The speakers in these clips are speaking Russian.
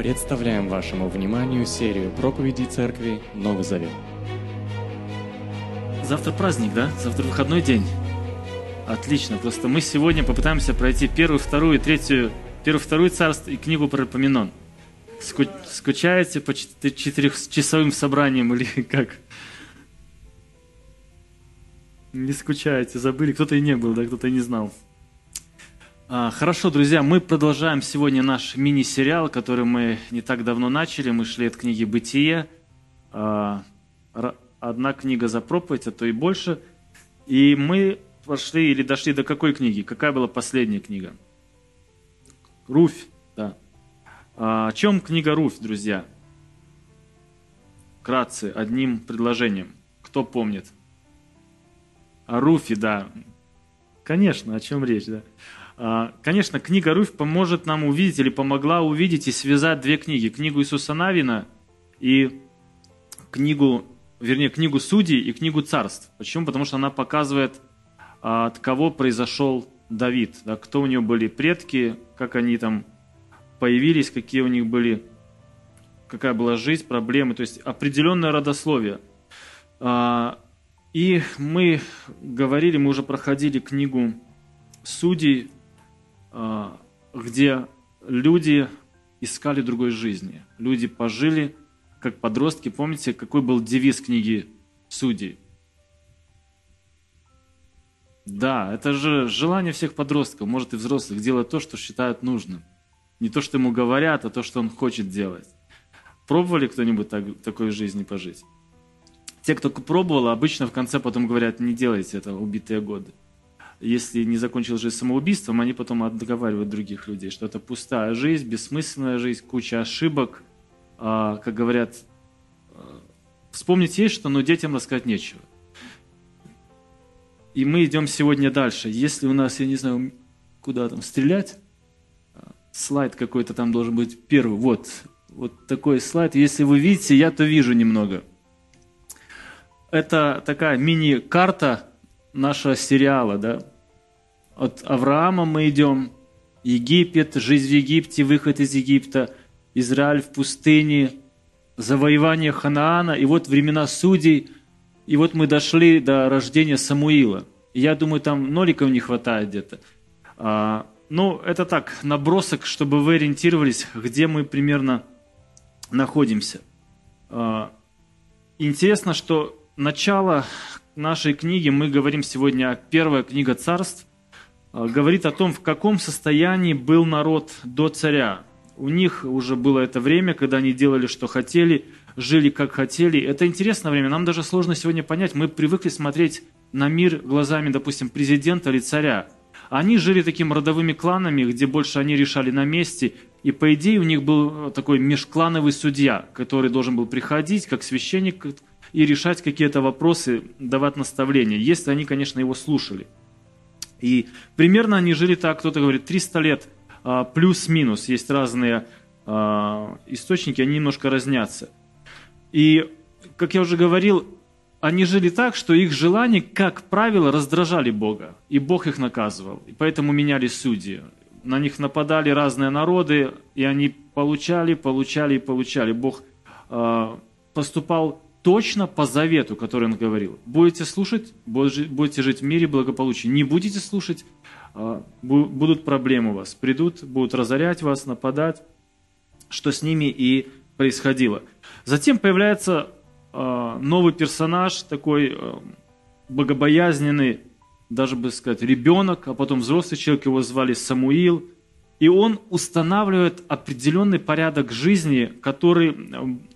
Представляем вашему вниманию серию проповедей церкви Новый Завет. Завтра праздник, да? Завтра выходной день. Отлично. Просто мы сегодня попытаемся пройти первую, вторую, третью, первую, вторую царство и книгу про Поминон. Ску- скучаете по чет- четырехчасовым собраниям или как? Не скучаете, забыли, кто-то и не был, да, кто-то и не знал. А, хорошо, друзья, мы продолжаем сегодня наш мини-сериал, который мы не так давно начали. Мы шли от книги «Бытие». А, одна книга за проповедь, а то и больше. И мы пошли или дошли до какой книги? Какая была последняя книга? Руфь, да. А, о чем книга Руфь, друзья? Вкратце, одним предложением. Кто помнит? О Руфе, да. Конечно, о чем речь, да. А, Конечно, книга Руфь поможет нам увидеть или помогла увидеть и связать две книги. Книгу Иисуса Навина и книгу, вернее, книгу Судей и книгу Царств. Почему? Потому что она показывает, а, от кого произошел Давид, да, кто у него были предки, как они там появились, какие у них были, какая была жизнь, проблемы, то есть определенное родословие. А, И мы говорили, мы уже проходили книгу Судей, где люди искали другой жизни. Люди пожили, как подростки. Помните, какой был девиз книги Судей? Да, это же желание всех подростков, может и взрослых, делать то, что считают нужным. Не то, что ему говорят, а то, что он хочет делать. Пробовали кто-нибудь так, такой жизни пожить? Те, кто пробовал, обычно в конце потом говорят, не делайте это убитые годы. Если не закончил жизнь самоубийством, они потом отговаривают других людей, что это пустая жизнь, бессмысленная жизнь, куча ошибок. А, как говорят, а, вспомнить есть что, но детям рассказать нечего. И мы идем сегодня дальше. Если у нас, я не знаю, куда там стрелять, а, слайд какой-то там должен быть первый. Вот, вот такой слайд. Если вы видите, я то вижу немного. Это такая мини-карта нашего сериала, да. От Авраама мы идем, Египет, жизнь в Египте, выход из Египта, Израиль в пустыне, завоевание Ханаана, и вот времена судей, и вот мы дошли до рождения Самуила. Я думаю, там ноликов не хватает где-то. А, ну, это так, набросок, чтобы вы ориентировались, где мы примерно находимся. А, интересно, что начало нашей книги, мы говорим сегодня, первая книга царств, а, говорит о том, в каком состоянии был народ до царя. У них уже было это время, когда они делали, что хотели, жили, как хотели. Это интересное время. Нам даже сложно сегодня понять. Мы привыкли смотреть на мир глазами, допустим, президента или царя. Они жили такими родовыми кланами, где больше они решали на месте. И по идее у них был такой межклановый судья, который должен был приходить как священник и решать какие-то вопросы, давать наставления, если они, конечно, его слушали. И примерно они жили так, кто-то говорит, 300 лет а, плюс-минус. Есть разные а, источники, они немножко разнятся. И, как я уже говорил, они жили так, что их желания, как правило, раздражали Бога, и Бог их наказывал. И поэтому меняли судьи. На них нападали разные народы, и они получали, получали и получали. Бог э, поступал точно по завету, который он говорил. Будете слушать, будете жить в мире благополучия. Не будете слушать, э, будут проблемы у вас. Придут, будут разорять вас, нападать, что с ними и происходило. Затем появляется новый персонаж, такой богобоязненный, даже бы сказать, ребенок, а потом взрослый человек, его звали Самуил. И он устанавливает определенный порядок жизни, который,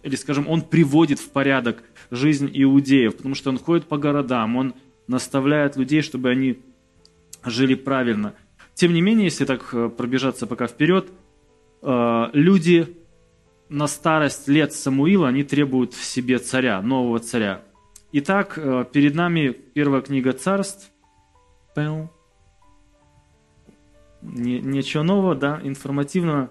или скажем, он приводит в порядок жизнь иудеев, потому что он ходит по городам, он наставляет людей, чтобы они жили правильно. Тем не менее, если так пробежаться пока вперед, люди на старость лет Самуила, они требуют в себе царя, нового царя. Итак, перед нами первая книга царств. Ничего нового, да, информативного.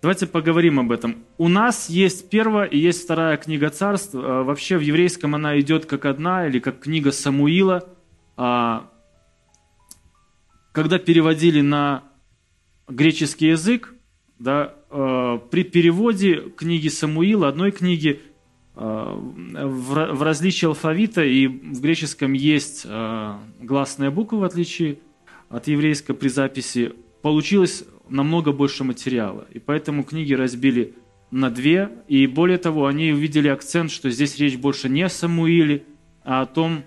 Давайте поговорим об этом. У нас есть первая и есть вторая книга царств. Вообще в еврейском она идет как одна или как книга Самуила. Когда переводили на греческий язык, да, э, при переводе книги Самуила, одной книги, в, различии алфавита и в греческом есть гласная буква, в отличие от еврейской при записи, получилось намного больше материала. И поэтому книги разбили на две. И более того, они увидели акцент, что здесь речь больше не о Самуиле, а о том,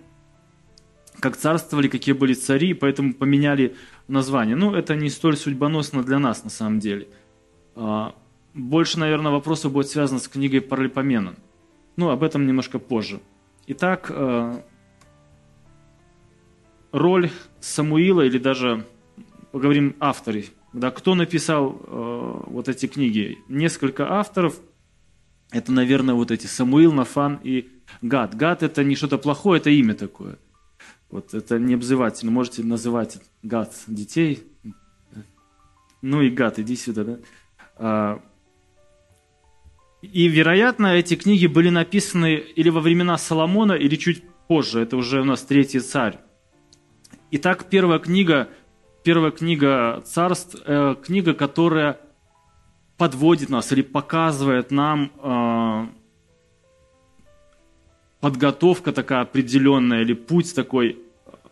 как царствовали, какие были цари, поэтому поменяли название. Ну, это не столь судьбоносно для нас на самом деле. А, больше, наверное, вопросов будет связано с книгой Паралипоменон. Ну, об этом немножко позже. Итак, а, роль Самуила, или даже поговорим авторы, да, кто написал э, вот эти книги? Несколько авторов. Это, наверное, вот эти Самуил, Нафан и Гад. Гад – это не что-то плохое, это имя такое. Вот это не обзывательно. Можете называть Гад детей. Ну и Гад, иди сюда, да? А, и, вероятно, эти книги были написаны или во времена Соломона, или чуть позже. Это уже у нас третий царь. Итак, первая книга – первая книга царств, э, книга, которая подводит нас или показывает нам э, подготовка такая определенная или путь такой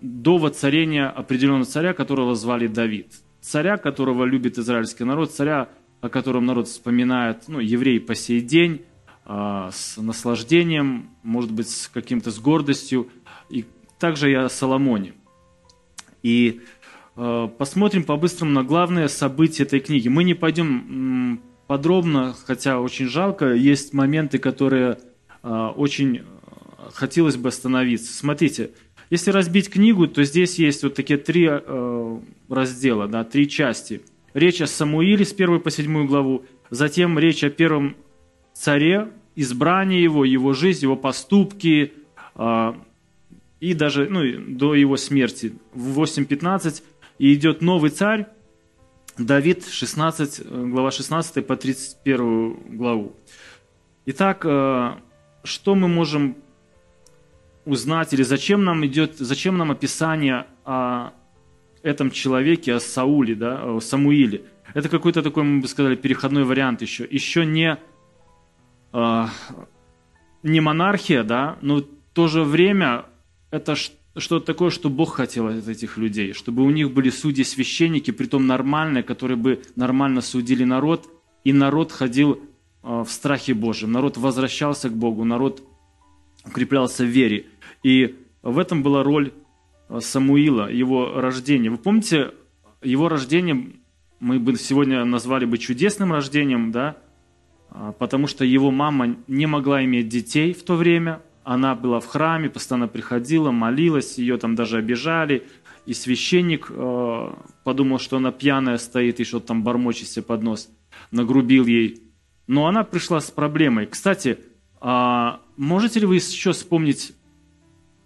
до воцарения определенного царя, которого звали Давид. Царя, которого любит израильский народ, царя, о котором народ вспоминает, ну, евреи по сей день, э, с наслаждением, может быть, с каким-то с гордостью, и также и о Соломоне. И Э, посмотрим по-быстрому на главные события этой книги. Мы не пойдем подробно, хотя очень жалко. Есть моменты, которые э, очень э, хотелось бы остановиться. Смотрите, если разбить книгу, то здесь есть вот такие три раздела, да, три части. Речь о Самуиле с 1 по 7 главу, затем речь о первом царе, избрании его, его жизнь, его поступки, и даже ну, до его смерти. В 8.15 и идет новый царь, Давид, 16, глава 16 по 31 главу. Итак, э, что мы можем узнать, или зачем нам идет, зачем нам описание о этом человеке, о Сауле, да, о Самуиле? Это какой-то такой, мы бы сказали, переходной вариант еще. Еще не, э, не монархия, да, но в то же время это что-то такое, что Бог хотел от этих людей, чтобы у них были судьи-священники, притом нормальные, которые бы нормально судили народ, и народ ходил а, в страхе Божьем, народ возвращался к Богу, народ укреплялся в вере. И в этом была роль а, Самуила, его рождения. Вы помните, его рождение мы бы сегодня назвали бы чудесным рождением, да, а, потому что его мама не могла иметь детей в то время – она была в храме, постоянно приходила, молилась, ее там даже обижали. И священник э, подумал, что она пьяная стоит и что-то там бормочет себе под нос, нагрубил ей. Но она пришла с проблемой. Кстати, э, можете ли вы еще вспомнить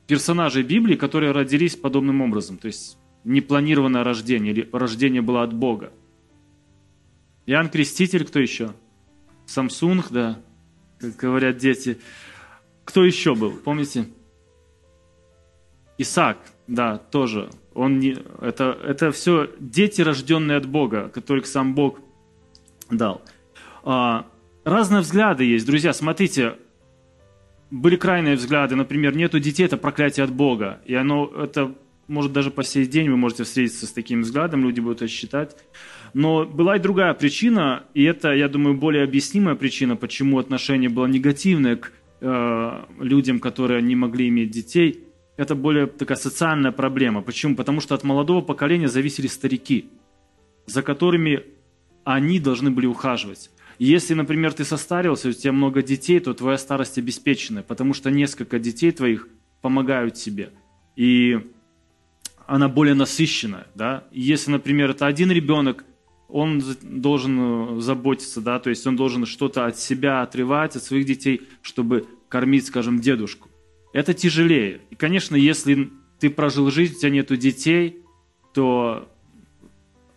персонажей Библии, которые родились подобным образом? То есть непланированное рождение или рождение было от Бога? Иоанн Креститель, кто еще? Самсунг, да, как говорят дети. Кто еще был, помните? Исаак, да, тоже. Он не, это, это все дети, рожденные от Бога, которых сам Бог дал. А, разные взгляды есть, друзья. Смотрите, были крайние взгляды, например, нету детей, это проклятие от Бога. И оно, это, может, даже по сей день вы можете встретиться с таким взглядом, люди будут это считать. Но была и другая причина, и это, я думаю, более объяснимая причина, почему отношение было негативное к Э, людям, которые не могли иметь детей, это более такая социальная проблема. Почему? Потому что от молодого поколения зависели старики, за которыми они должны были ухаживать. Если, например, ты состарился, у тебя много детей, то твоя старость обеспечена, потому что несколько детей твоих помогают тебе. И она более насыщенная. Да? И если, например, это один ребенок, он должен э, заботиться, да, то есть он должен что-то от себя отрывать, от своих детей, чтобы кормить, скажем, дедушку. Это тяжелее. И, конечно, если ты прожил жизнь, у тебя нет детей, то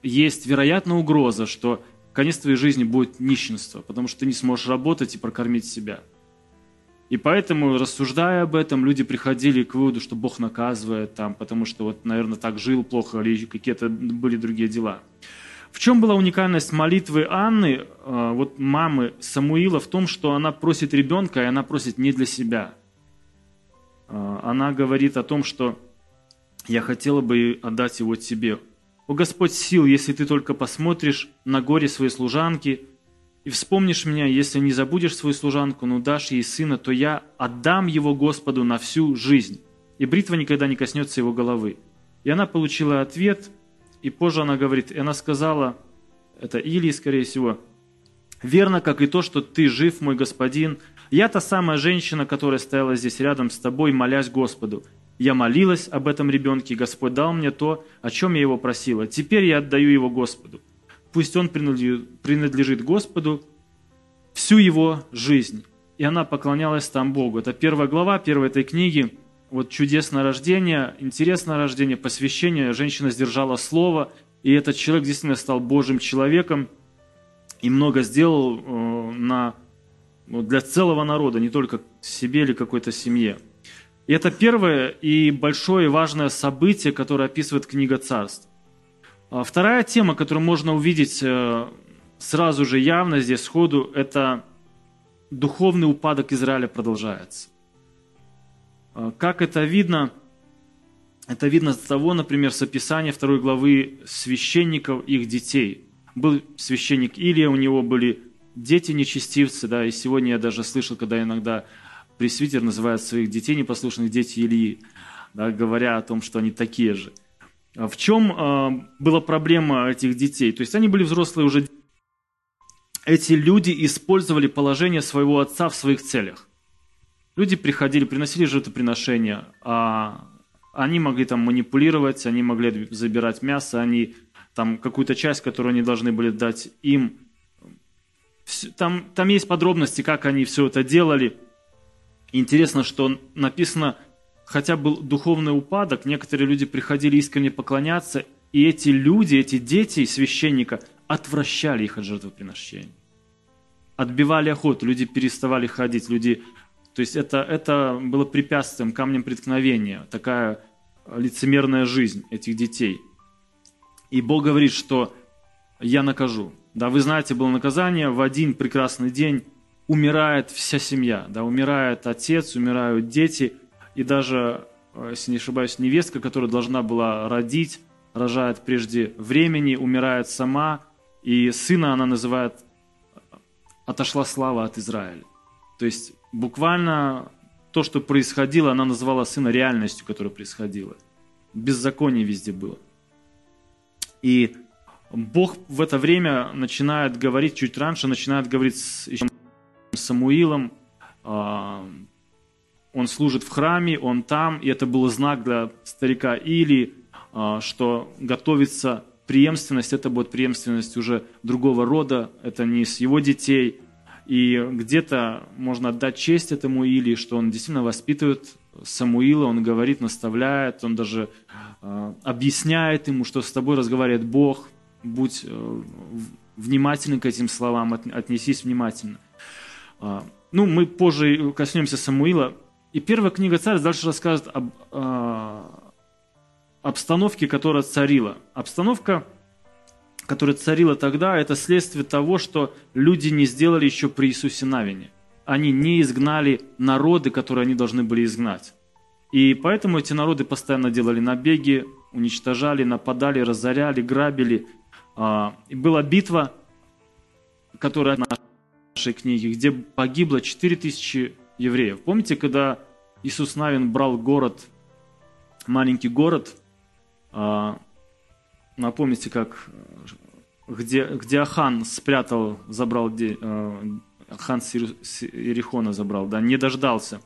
есть, вероятно, угроза, что конец твоей жизни будет нищенство, потому что ты не сможешь работать и прокормить себя. И поэтому, рассуждая об этом, люди приходили к выводу, что Бог наказывает там, потому что вот, наверное, так жил плохо или какие-то были другие дела. В чем была уникальность молитвы Анны, э, вот мамы Самуила, в том, что она просит ребенка, и она просит не для себя. Э, она говорит о том, что я хотела бы отдать его тебе. О Господь сил, если ты только посмотришь на горе своей служанки и вспомнишь меня, если не забудешь свою служанку, но дашь ей сына, то я отдам его Господу на всю жизнь, и бритва никогда не коснется его головы. И она получила ответ, и позже она говорит, и она сказала, это Илии, скорее всего, «Верно, как и то, что ты жив, мой господин. Я та самая женщина, которая стояла здесь рядом с тобой, молясь Господу. Я молилась об этом ребенке, и Господь дал мне то, о чем я его просила. Теперь я отдаю его Господу. Пусть он принадлежит Господу всю его жизнь». И она поклонялась там Богу. Это первая глава первой этой книги – вот чудесное рождение, интересное рождение, посвящение, женщина сдержала слово, и этот человек действительно стал Божьим человеком и много сделал э, на, для целого народа, не только себе или какой-то семье. И это первое и большое и важное событие, которое описывает книга царств. А вторая тема, которую можно увидеть э, сразу же явно здесь сходу, это духовный упадок Израиля продолжается. А, как это видно? Это видно с того, например, с описания второй главы священников, их детей. Был священник Илия, у него были дети нечестивцы, да, и сегодня я даже слышал, когда иногда пресвитер называет своих детей непослушных дети Илии, да, говоря о том, что они такие же. А в чем э, была проблема этих детей? То есть они были взрослые уже. Эти люди использовали положение своего отца в своих целях. Люди приходили, приносили жертвоприношения, а они могли там манипулировать, они могли забирать мясо, они там какую-то часть, которую они должны были дать им. Там, там есть подробности, как они все это делали. Интересно, что написано, хотя был духовный упадок, некоторые люди приходили искренне поклоняться, и эти люди, эти дети священника отвращали их от жертвоприношения. Отбивали охоту, люди переставали ходить, люди то есть это, это было препятствием, камнем преткновения, такая лицемерная жизнь этих детей. И Бог говорит, что я накажу. Да, вы знаете, было наказание, в один прекрасный день умирает вся семья, да, умирает отец, умирают дети, и даже, э, если не ошибаюсь, невестка, которая должна была родить, рожает прежде времени, умирает сама, и сына она называет «отошла слава от Израиля». То есть буквально то, что происходило, она назвала сына реальностью, которая происходила. Беззаконие везде было. И Бог в это время начинает говорить, чуть раньше начинает говорить с Самуилом, а, он служит в храме, он там, и это был знак для старика Или, а, что готовится преемственность, это будет преемственность уже другого рода, это не с его детей, и где-то можно отдать честь этому Или, что он действительно воспитывает Самуила, он говорит, наставляет, он даже э, объясняет ему, что с тобой разговаривает Бог, будь э, внимательный к этим словам, от, отнесись внимательно. Э, ну, мы позже коснемся Самуила. И первая книга царь дальше рассказывает об э, обстановке, которая царила. Обстановка которое царило тогда, это следствие того, что люди не сделали еще при Иисусе Навине. Они не изгнали народы, которые они должны были изгнать. И поэтому эти народы постоянно делали набеги, уничтожали, нападали, разоряли, грабили. А, и была битва, которая в нашей книге, где погибло 4000 евреев. Помните, когда Иисус Навин брал город, маленький город, а, Напомните, как где, где Ахан спрятал, забрал, э, Ахан с Иерихона забрал, да, не дождался.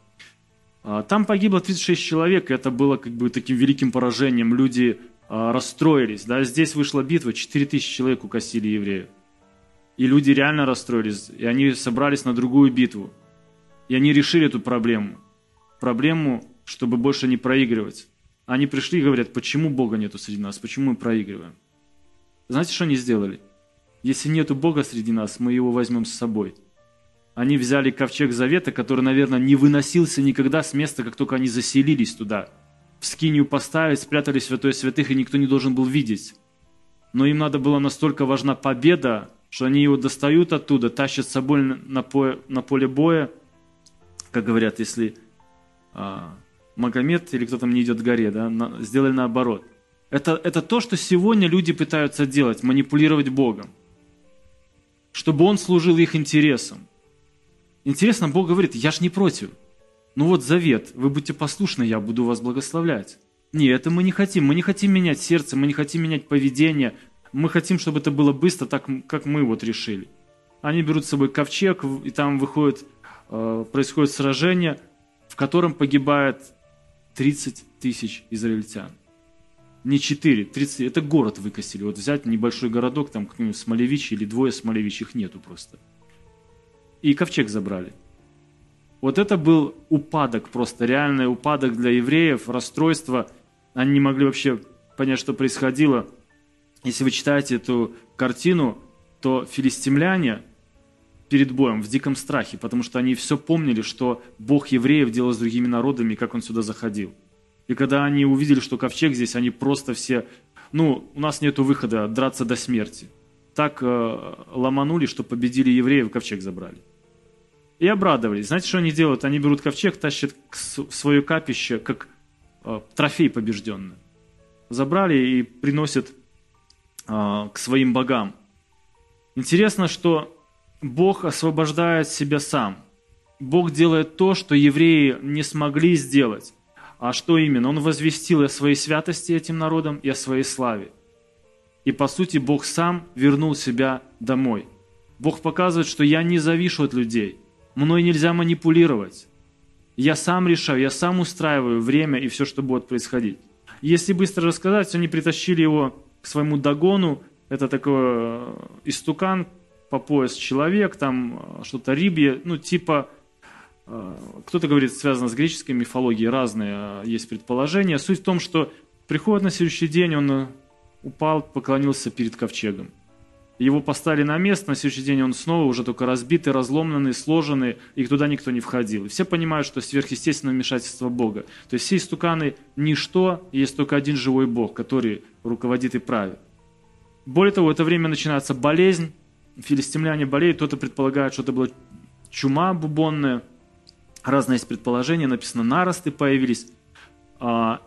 А, там погибло 36 человек, и это было как бы таким великим поражением. Люди а, расстроились. Да? Здесь вышла битва, 4000 человек укосили евреев. И люди реально расстроились, и они собрались на другую битву. И они решили эту проблему. Проблему, чтобы больше не проигрывать. Они пришли и говорят, почему Бога нету среди нас, почему мы проигрываем. Знаете, что они сделали? Если нету Бога среди нас, мы его возьмем с собой. Они взяли ковчег завета, который, наверное, не выносился никогда с места, как только они заселились туда. В скинию поставить, спрятали святой святых, и никто не должен был видеть. но им надо было настолько важна победа, что они его достают оттуда, тащат с собой на, поле, на поле боя, как говорят, если а, Магомед или кто там не идет к горе, да, на, сделали наоборот. Это, это то, что сегодня люди пытаются делать, манипулировать Богом, чтобы Он служил их интересам. Интересно, Бог говорит, я ж не против. Ну вот завет, вы будьте послушны, я буду вас благословлять. Нет, это мы не хотим. Мы не хотим менять сердце, мы не хотим менять поведение. Мы хотим, чтобы это было быстро, так как мы вот решили. Они берут с собой ковчег, и там выходит, э, происходит сражение, в котором погибает 30 тысяч израильтян. Не 4, 30, это город выкосили. Вот взять небольшой городок, там какой-нибудь Смолевич или двое Смолевич, их нету просто. И ковчег забрали. Вот это был упадок, просто реальный упадок для евреев, расстройство. Они не могли вообще понять, что происходило. Если вы читаете эту картину, то филистимляне перед боем в диком страхе, потому что они все помнили, что Бог евреев делал с другими народами, как он сюда заходил. И когда они увидели, что ковчег здесь, они просто все, ну, у нас нет выхода драться до смерти. Так э, ломанули, что победили евреев, ковчег забрали и обрадовались. Знаете, что они делают? Они берут ковчег, тащат в свое капище, как э, трофей побежденный. Забрали и приносят э, к своим богам. Интересно, что Бог освобождает себя сам. Бог делает то, что евреи не смогли сделать. А что именно? Он возвестил о своей святости этим народам и о своей славе. И по сути Бог сам вернул себя домой. Бог показывает, что я не завишу от людей. Мной нельзя манипулировать. Я сам решаю, я сам устраиваю время и все, что будет происходить. Если быстро рассказать, они притащили его к своему догону. Это такой э, истукан по пояс человек, там э, что-то рибье, ну типа, кто-то говорит, связано с греческой мифологией, разные есть предположения. Суть в том, что приходит на следующий день, он упал, поклонился перед ковчегом. Его поставили на место, на следующий день он снова уже только разбитый, разломленный, сложенный, и туда никто не входил. Все понимают, что сверхъестественное вмешательство Бога. То есть все истуканы – ничто, есть только один живой Бог, который руководит и правит. Более того, в это время начинается болезнь, филистимляне болеют, кто-то предполагает, что это была чума бубонная, разные есть предположения, написано, наросты появились. А,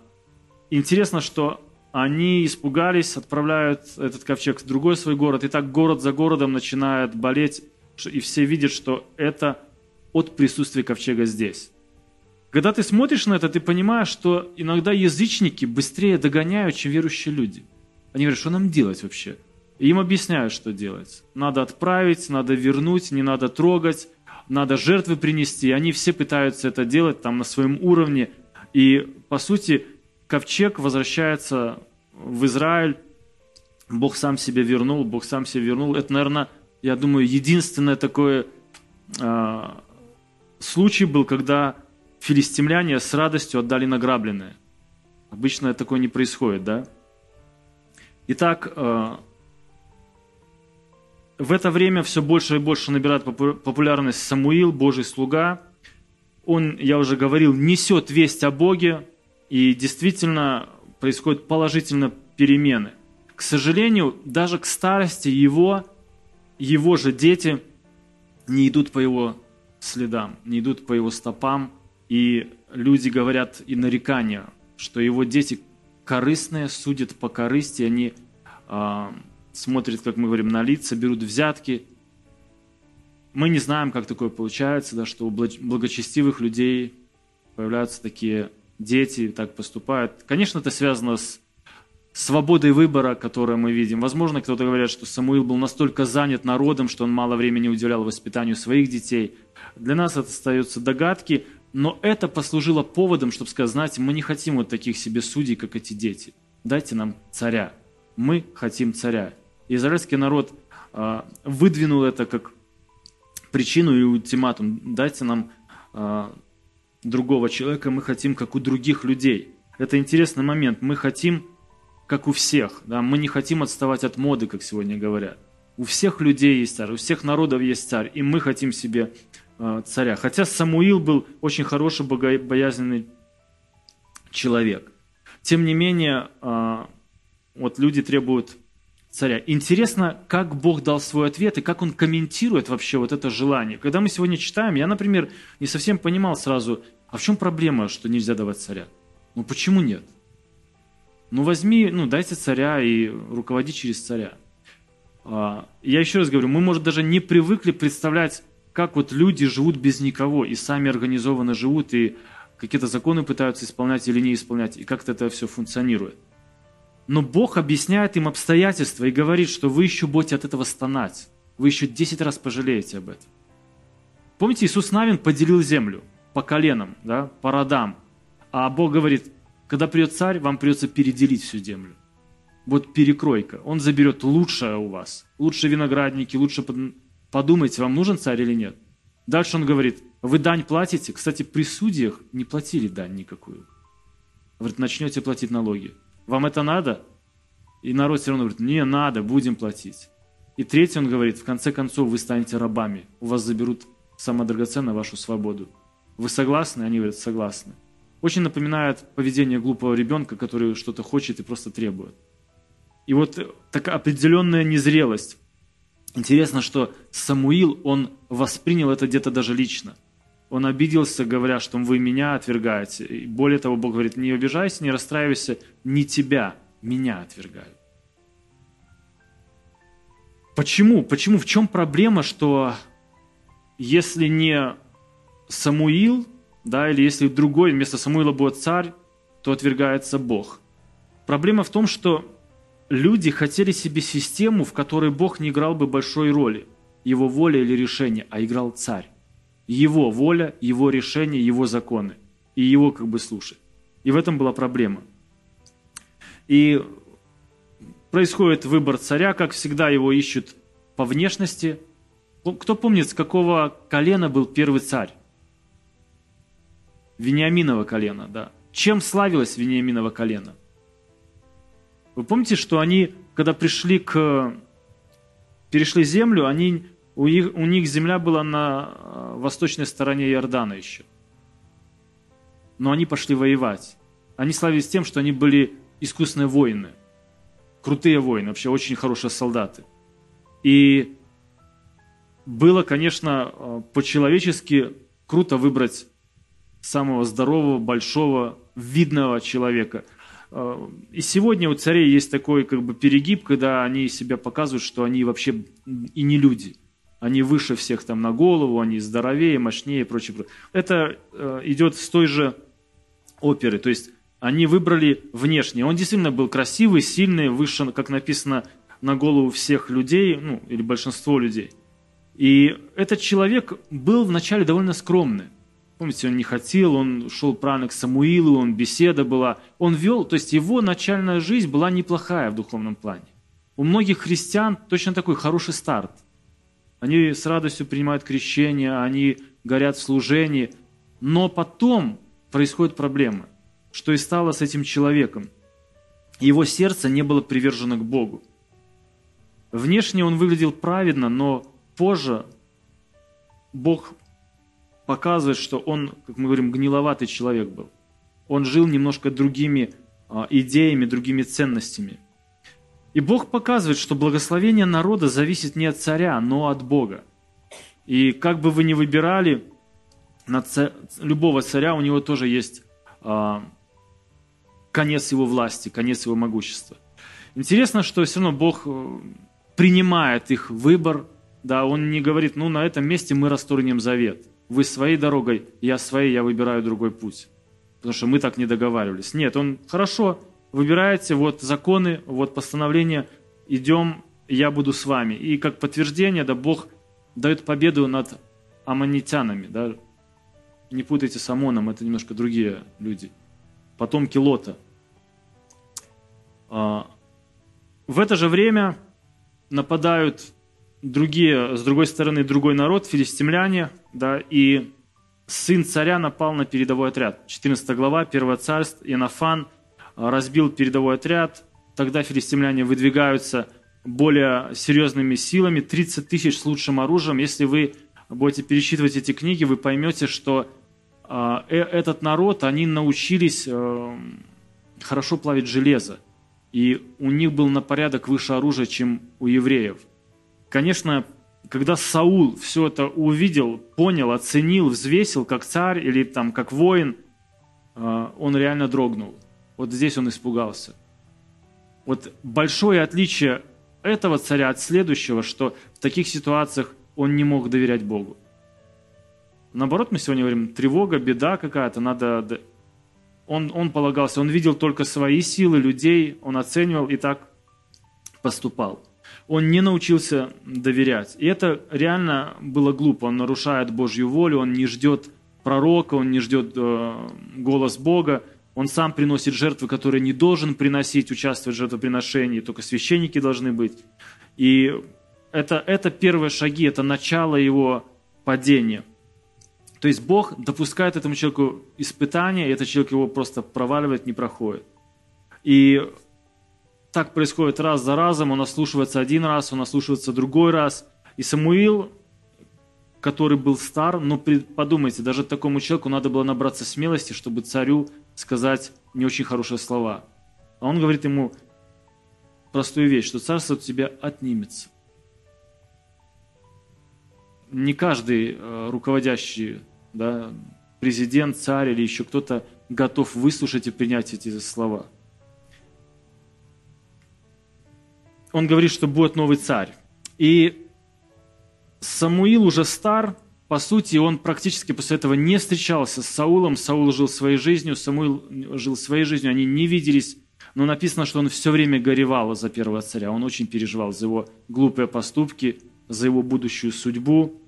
интересно, что они испугались, отправляют этот ковчег в другой свой город, и так город за городом начинает болеть, и все видят, что это от присутствия ковчега здесь. Когда ты смотришь на это, ты понимаешь, что иногда язычники быстрее догоняют, чем верующие люди. Они говорят, что нам делать вообще? И им объясняют, что делать. Надо отправить, надо вернуть, не надо трогать, надо жертвы принести. Они все пытаются это делать там на своем уровне. И, по сути, ковчег возвращается в Израиль, Бог сам себе вернул, Бог сам себе вернул. Это, наверное, я думаю, единственное такое э, случай был, когда филистимляне с радостью отдали награбленное. Обычно такое не происходит, да? Итак, э, в это время все больше и больше набирает популярность Самуил, Божий слуга. Он, я уже говорил, несет весть о Боге, и действительно происходят положительно перемены. К сожалению, даже к старости его, его же дети не идут по его следам, не идут по его стопам, и люди говорят и нарекания, что его дети корыстные, судят по корысти, они э, смотрят, как мы говорим, на лица, берут взятки. Мы не знаем, как такое получается, да, что у благочестивых людей появляются такие дети так поступают. Конечно, это связано с свободой выбора, которую мы видим. Возможно, кто-то говорит, что Самуил был настолько занят народом, что он мало времени уделял воспитанию своих детей. Для нас это остаются догадки, но это послужило поводом, чтобы сказать, знаете, мы не хотим вот таких себе судей, как эти дети. Дайте нам царя. Мы хотим царя. Израильский народ э, выдвинул это как причину и ультиматум. Дайте нам э, другого человека, мы хотим, как у других людей. Это интересный момент. Мы хотим, как у всех. Да? Мы не хотим отставать от моды, как сегодня говорят. У всех людей есть царь, у всех народов есть царь, и мы хотим себе э, царя. Хотя Самуил был очень хороший, богобоязненный человек. Тем не менее, э, вот люди требуют царя. Интересно, как Бог дал свой ответ и как он комментирует вообще вот это желание. Когда мы сегодня читаем, я, например, не совсем понимал сразу, а в чем проблема, что нельзя давать царя? Ну почему нет? Ну возьми, ну дайте царя и руководи через царя. А, я еще раз говорю, мы, может, даже не привыкли представлять, как вот люди живут без никого и сами организованно живут, и какие-то законы пытаются исполнять или не исполнять, и как-то это все функционирует. Но Бог объясняет им обстоятельства и говорит, что вы еще будете от этого стонать. Вы еще 10 раз пожалеете об этом. Помните, Иисус Навин поделил землю по коленам, да, по родам. А Бог говорит, когда придет царь, вам придется переделить всю землю. Вот перекройка. Он заберет лучшее у вас. Лучшие виноградники, лучше подумайте, вам нужен царь или нет. Дальше он говорит, вы дань платите. Кстати, при судьях не платили дань никакую. Говорит, начнете платить налоги. Вам это надо? И народ все равно говорит, не надо, будем платить. И третий он говорит, в конце концов вы станете рабами, у вас заберут самое драгоценное вашу свободу. Вы согласны? Они говорят, согласны. Очень напоминает поведение глупого ребенка, который что-то хочет и просто требует. И вот такая определенная незрелость. Интересно, что Самуил, он воспринял это где-то даже лично. Он обиделся, говоря, что вы меня отвергаете. И более того, Бог говорит, не обижайся, не расстраивайся, не тебя, меня отвергают. Почему? Почему? В чем проблема, что если не Самуил, да, или если другой вместо Самуила будет царь, то отвергается Бог. Проблема в том, что люди хотели себе систему, в которой Бог не играл бы большой роли, его воля или решение, а играл царь его воля, его решение, его законы. И его как бы слушать. И в этом была проблема. И происходит выбор царя, как всегда его ищут по внешности. Кто помнит, с какого колена был первый царь? Вениаминова колена, да. Чем славилось Вениаминова колено? Вы помните, что они, когда пришли к перешли землю, они у них, у них земля была на э, восточной стороне Иордана еще. Но они пошли воевать. Они славились тем, что они были искусные воины. Крутые воины, вообще очень хорошие солдаты. И было, конечно, э, по-человечески круто выбрать самого здорового, большого, видного человека. Э, и сегодня у царей есть такой как бы перегиб, когда они себя показывают, что они вообще и не люди – они выше всех там на голову, они здоровее, мощнее и прочее. Это э, идет с той же оперы, то есть они выбрали внешне. Он действительно был красивый, сильный, выше, как написано, на голову всех людей, ну, или большинство людей. И этот человек был вначале довольно скромный. Помните, он не хотел, он шел правильно к Самуилу, он беседа была. Он вел, то есть его начальная жизнь была неплохая в духовном плане. У многих христиан точно такой хороший старт. Они с радостью принимают крещение, они горят в служении. Но потом происходит проблема, что и стало с этим человеком. Его сердце не было привержено к Богу. Внешне он выглядел праведно, но позже Бог показывает, что он, как мы говорим, гниловатый человек был. Он жил немножко другими а, идеями, другими ценностями. И Бог показывает, что благословение народа зависит не от царя, но от Бога. И как бы вы ни выбирали на царь, любого царя, у него тоже есть а, конец его власти, конец его могущества. Интересно, что все равно Бог э, принимает их выбор, да, Он не говорит, ну на этом месте мы расторгнем завет. Вы своей дорогой, я своей, я выбираю другой путь. Потому что мы так не договаривались. Нет, Он хорошо, выбираете, вот законы, вот постановления, идем, я буду с вами. И как подтверждение, да, Бог дает победу над аммонитянами, да. Не путайте с Амоном, это немножко другие люди. Потомки Лота. А, в это же время нападают другие, с другой стороны, другой народ, филистимляне, да, и сын царя напал на передовой отряд. 14 глава, 1 царств, Инофан – разбил передовой отряд. Тогда филистимляне выдвигаются более серьезными силами, 30 тысяч с лучшим оружием. Если вы будете пересчитывать эти книги, вы поймете, что а, э, этот народ, они научились э, хорошо плавить железо. и у них был на порядок выше оружия, чем у евреев. Конечно, когда Саул все это увидел, понял, оценил, взвесил как царь или там как воин, э, он реально дрогнул. Вот здесь он испугался. Вот большое отличие этого царя от следующего, что в таких ситуациях он не мог доверять Богу. Наоборот, мы сегодня говорим, тревога, беда какая-то, надо... Он, он полагался, он видел только свои силы, людей, он оценивал и так поступал. Он не научился доверять. И это реально было глупо. Он нарушает Божью волю, он не ждет пророка, он не ждет э, голос Бога. Он сам приносит жертвы, которые не должен приносить, участвовать в жертвоприношении, только священники должны быть. И это, это первые шаги, это начало его падения – то есть Бог допускает этому человеку испытания, и этот человек его просто проваливает, не проходит. И так происходит раз за разом, он ослушивается один раз, он ослушивается другой раз. И Самуил, который был стар, но подумайте, даже такому человеку надо было набраться смелости, чтобы царю сказать не очень хорошие слова. А он говорит ему простую вещь, что царство от тебя отнимется. Не каждый э, руководящий да, президент, царь или еще кто-то готов выслушать и принять эти слова. Он говорит, что будет новый царь. И Самуил уже стар, по сути, он практически после этого не встречался с Саулом. Саул жил своей жизнью, Самуил жил своей жизнью, они не виделись. Но написано, что он все время горевал за первого царя. Он очень переживал за его глупые поступки, за его будущую судьбу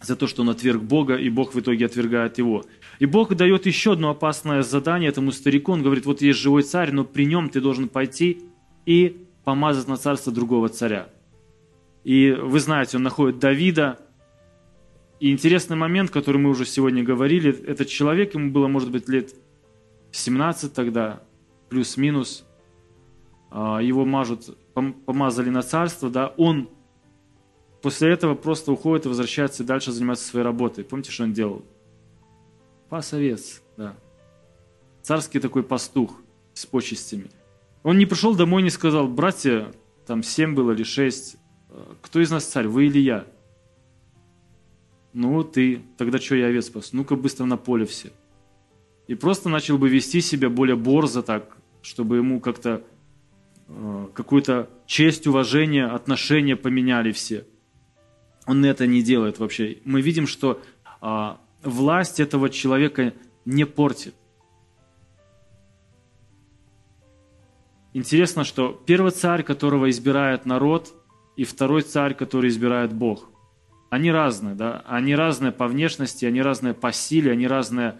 за то, что он отверг Бога, и Бог в итоге отвергает его. И Бог дает еще одно опасное задание этому старику. Он говорит, вот есть живой царь, но при нем ты должен пойти и помазать на царство другого царя. И вы знаете, он находит Давида. И интересный момент, который мы уже сегодня говорили, этот человек, ему было, может быть, лет 17 тогда, плюс-минус. А, его мажут, помазали на царство, да, он После этого просто уходит и возвращается и дальше занимается своей работой. Помните, что он делал? Пас овец, да. Царский такой пастух с почестями. Он не пришел домой и не сказал, братья, там семь было или шесть, «Э, кто из нас царь, вы или я? Ну, ты, тогда что я овец пас? Ну-ка быстро на поле все. И просто начал бы вести себя более борзо так, чтобы ему как-то э, какую-то честь, уважение, отношения поменяли все – он это не делает вообще. Мы видим, что а, власть этого человека не портит. Интересно, что первый царь, которого избирает народ, и второй царь, который избирает Бог. Они разные, да? Они разные по внешности, они разные по силе, они разные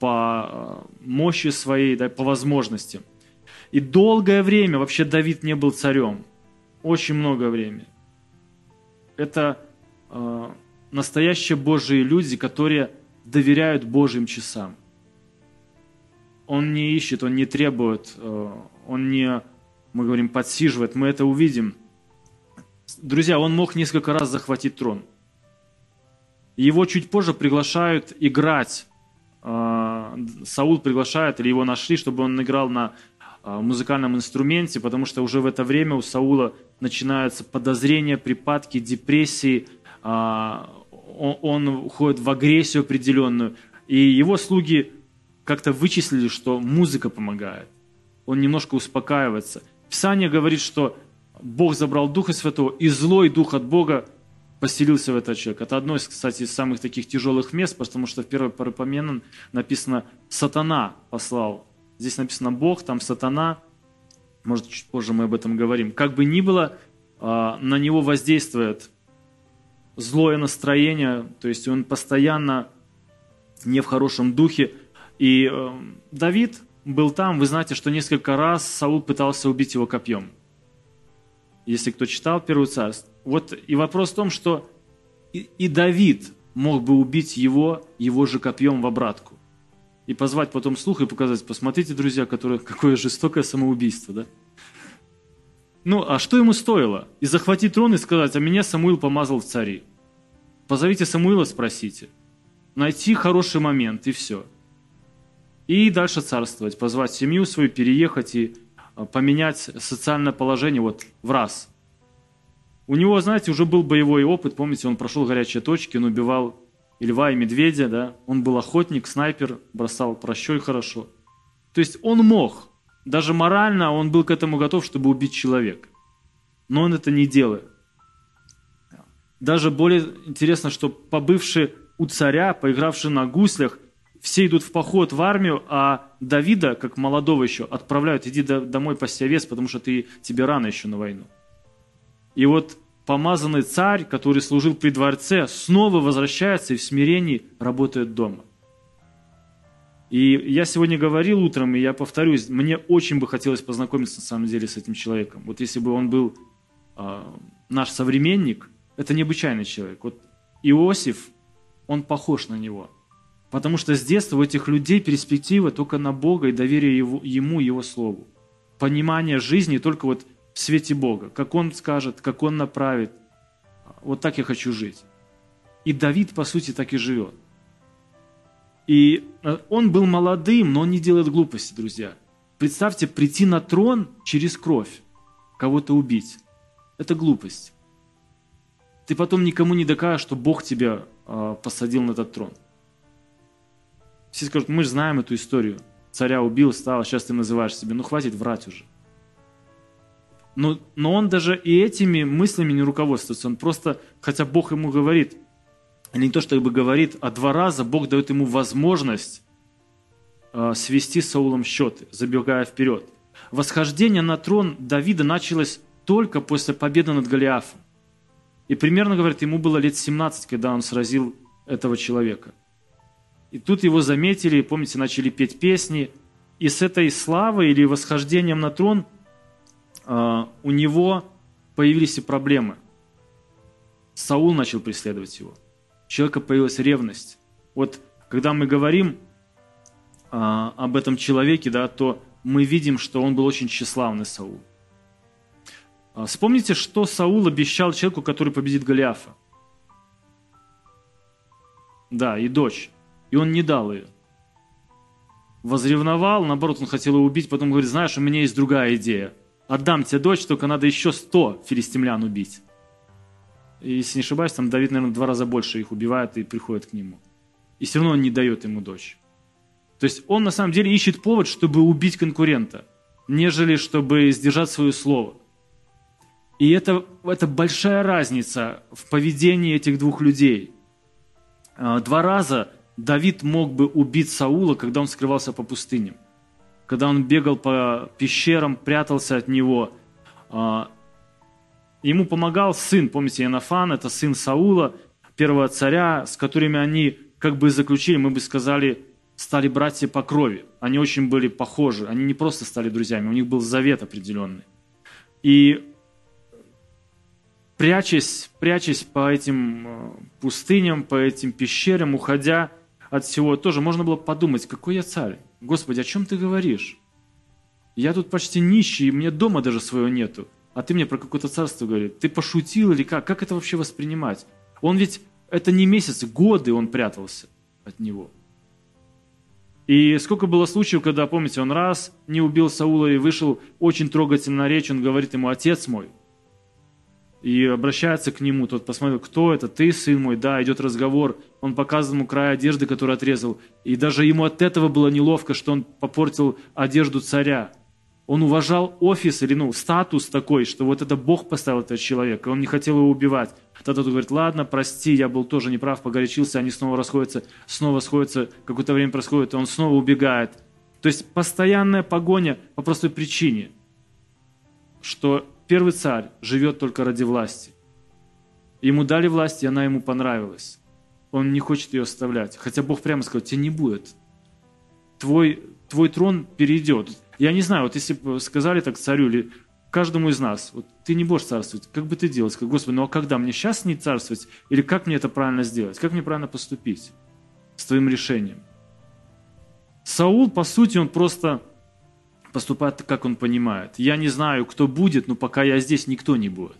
по а, мощи своей, да, по возможностям. И долгое время вообще Давид не был царем. Очень много времени. Это Э, настоящие Божьи люди, которые доверяют Божьим часам. Он не ищет, он не требует, э, он не, мы говорим, подсиживает. Мы это увидим. Друзья, он мог несколько раз захватить трон. Его чуть позже приглашают играть. Э, Саул приглашает, или его нашли, чтобы он играл на музыкальном инструменте, потому что уже в это время у Саула начинаются подозрения, припадки, депрессии – а, он уходит в агрессию определенную, и его слуги как-то вычислили, что музыка помогает. Он немножко успокаивается. Писание говорит, что Бог забрал Духа Святого, и злой Дух от Бога поселился в этот человек. Это одно из, кстати, из самых таких тяжелых мест, потому что в первой парапоменон написано «сатана послал». Здесь написано «Бог», там «сатана». Может, чуть позже мы об этом говорим. Как бы ни было, а, на него воздействует злое настроение, то есть он постоянно не в хорошем духе. И э, Давид был там, вы знаете, что несколько раз Саул пытался убить его копьем. Если кто читал Первую царство. Вот и вопрос в том, что и, и Давид мог бы убить его, его же копьем в обратку. И позвать потом слух и показать, посмотрите, друзья, которое, какое жестокое самоубийство, да? Ну, а что ему стоило? И захватить трон и сказать, а меня Самуил помазал в цари. Позовите Самуила, спросите. Найти хороший момент, и все. И дальше царствовать, позвать семью свою, переехать и поменять социальное положение вот в раз. У него, знаете, уже был боевой опыт, помните, он прошел горячие точки, он убивал и льва, и медведя, да, он был охотник, снайпер, бросал прощой хорошо. То есть он мог, даже морально он был к этому готов, чтобы убить человека. Но он это не делает. Даже более интересно, что побывший у царя, поигравший на гуслях, все идут в поход в армию, а Давида, как молодого еще, отправляют, иди домой паси овец, потому что ты, тебе рано еще на войну. И вот помазанный царь, который служил при дворце, снова возвращается и в смирении работает дома. И я сегодня говорил утром, и я повторюсь, мне очень бы хотелось познакомиться на самом деле с этим человеком. Вот если бы он был э, наш современник, это необычайный человек. Вот Иосиф, он похож на него. Потому что с детства у этих людей перспектива только на Бога и доверие его, Ему, Его Слову. Понимание жизни только вот в свете Бога. Как Он скажет, как Он направит. Вот так я хочу жить. И Давид, по сути, так и живет. И э, он был молодым, но он не делает глупости, друзья. Представьте, прийти на трон через кровь, кого-то убить. Это глупость. Ты потом никому не докажешь, что Бог тебя э, посадил на этот трон. Все скажут, мы же знаем эту историю. Царя убил, стал, сейчас ты называешь себя. Ну хватит врать уже. Но, но он даже и этими мыслями не руководствуется. Он просто, хотя Бог ему говорит, или не то, что бы говорит, а два раза Бог дает ему возможность э, свести с Саулом счеты, забегая вперед. Восхождение на трон Давида началось только после победы над Голиафом. И примерно, говорит, ему было лет 17, когда он сразил этого человека. И тут его заметили, помните, начали петь песни. И с этой славой или восхождением на трон э, у него появились и проблемы. Саул начал преследовать его. У человека появилась ревность. Вот когда мы говорим э, об этом человеке, да, то мы видим, что он был очень тщеславный Саул. Э, вспомните, что Саул обещал человеку, который победит Голиафа. Да, и дочь и он не дал ее. Возревновал, наоборот, он хотел ее убить, потом говорит, знаешь, у меня есть другая идея. Отдам тебе дочь, только надо еще сто филистимлян убить. И, если не ошибаюсь, там Давид, наверное, два раза больше их убивает и приходит к нему. И все равно он не дает ему дочь. То есть он на самом деле ищет повод, чтобы убить конкурента, нежели чтобы сдержать свое слово. И это, это большая разница в поведении этих двух людей. А, два раза Давид мог бы убить Саула, когда он скрывался по пустыням, когда он бегал по пещерам, прятался от него. А, ему помогал сын, помните, Янафан, это сын Саула, первого царя, с которыми они как бы заключили, мы бы сказали, стали братья по крови. Они очень были похожи, они не просто стали друзьями, у них был завет определенный. И прячась, прячась по этим а, пустыням, по этим пещерам, уходя, от всего, тоже можно было подумать, какой я царь? Господи, о чем ты говоришь? Я тут почти нищий, и мне дома даже своего нету. А ты мне про какое-то царство говоришь. Ты пошутил или как? Как это вообще воспринимать? Он ведь, это не месяцы, годы он прятался от него. И сколько было случаев, когда, помните, он раз не убил Саула и вышел очень трогательно речь, он говорит ему, отец мой, и обращается к нему, тот посмотрел, кто это, ты, сын мой, да, идет разговор, он показывает ему край одежды, который отрезал, и даже ему от этого было неловко, что он попортил одежду царя. Он уважал офис или, ну, статус такой, что вот это Бог поставил этого человека, он не хотел его убивать. Тогда тот говорит, ладно, прости, я был тоже неправ, погорячился, они снова расходятся, снова сходятся, какое-то время происходит, он снова убегает. То есть постоянная погоня по простой причине, что Первый царь живет только ради власти. Ему дали власть, и она ему понравилась. Он не хочет ее оставлять. Хотя Бог прямо сказал, тебе не будет. Твой, твой трон перейдет. Я не знаю, вот если бы сказали так царю или каждому из нас, вот ты не будешь царствовать, как бы ты делал? Сказал, Господи, ну а когда? Мне сейчас не царствовать? Или как мне это правильно сделать? Как мне правильно поступить с твоим решением? Саул, по сути, он просто поступает так, как он понимает. Я не знаю, кто будет, но пока я здесь, никто не будет.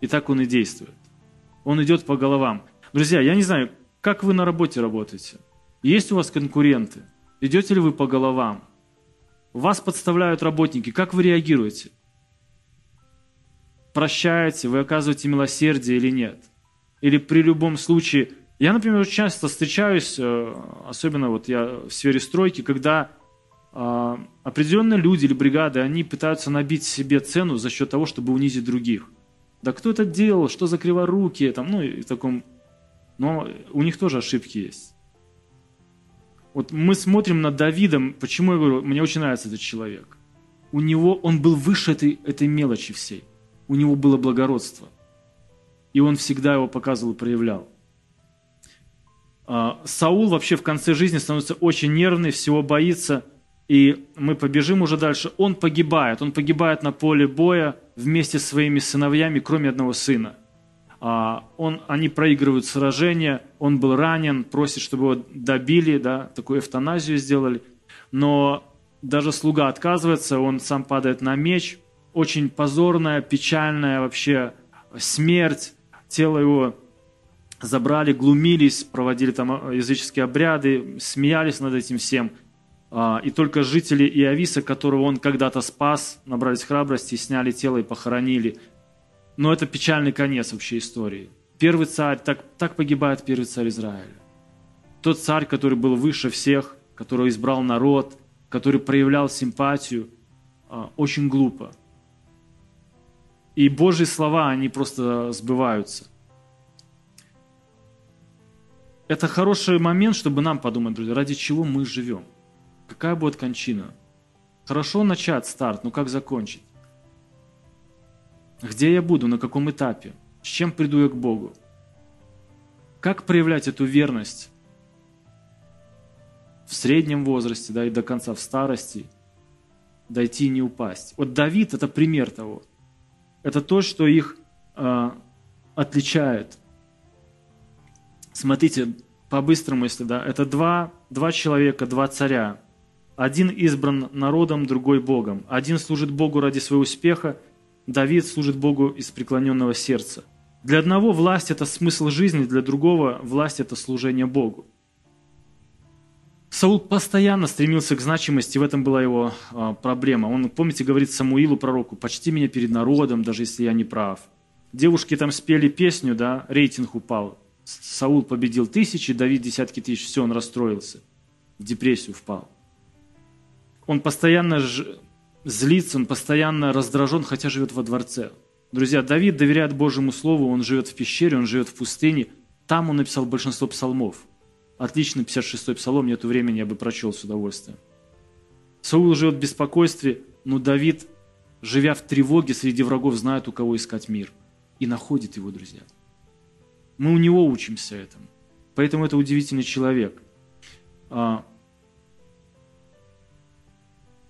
И так он и действует. Он идет по головам. Друзья, я не знаю, как вы на работе работаете? Есть у вас конкуренты? Идете ли вы по головам? Вас подставляют работники. Как вы реагируете? Прощаете, вы оказываете милосердие или нет? Или при любом случае... Я, например, часто встречаюсь, э, особенно вот я в сфере стройки, когда определенные люди или бригады, они пытаются набить себе цену за счет того, чтобы унизить других. Да кто это делал, что за криворукие, там, ну и в таком... Но у них тоже ошибки есть. Вот мы смотрим на Давидом, почему я говорю, мне очень нравится этот человек. У него, он был выше этой, этой мелочи всей. У него было благородство. И он всегда его показывал и проявлял. А, Саул вообще в конце жизни становится очень нервный, всего боится – и мы побежим уже дальше, он погибает. Он погибает на поле боя вместе с своими сыновьями, кроме одного сына. А, он, они проигрывают сражение, он был ранен, просит, чтобы его добили, да, такую эвтаназию сделали. Но даже слуга отказывается, он сам падает на меч. Очень позорная, печальная вообще смерть. Тело его забрали, глумились, проводили там языческие обряды, смеялись над этим всем – а, и только жители Иовиса, которого он когда-то спас, набрались храбрости, сняли тело и похоронили. Но это печальный конец вообще истории. Первый царь, так, так погибает первый царь Израиля. Тот царь, который был выше всех, который избрал народ, который проявлял симпатию, а, очень глупо. И Божьи слова, они просто сбываются. Это хороший момент, чтобы нам подумать, друзья, ради чего мы живем. Какая будет кончина? Хорошо начать старт, но как закончить? Где я буду, на каком этапе? С чем приду я к Богу? Как проявлять эту верность в среднем возрасте, да, и до конца в старости, дойти и не упасть? Вот Давид – это пример того. Это то, что их э, отличает. Смотрите, по-быстрому, если да, это два, два человека, два царя – один избран народом, другой Богом. Один служит Богу ради своего успеха, Давид служит Богу из преклоненного сердца. Для одного власть – это смысл жизни, для другого власть – это служение Богу. Саул постоянно стремился к значимости, в этом была его а, проблема. Он, помните, говорит Самуилу, пророку, «Почти меня перед народом, даже если я не прав». Девушки там спели песню, да, рейтинг упал. Саул победил тысячи, Давид десятки тысяч, все, он расстроился, в депрессию впал. Он постоянно злится, он постоянно раздражен, хотя живет во дворце. Друзья, Давид доверяет Божьему Слову, он живет в пещере, он живет в пустыне. Там он написал большинство псалмов. Отличный 56-й псалом, нету времени, я бы прочел с удовольствием. Саул живет в беспокойстве, но Давид, живя в тревоге среди врагов, знает, у кого искать мир. И находит его, друзья. Мы у него учимся этому. Поэтому это удивительный человек.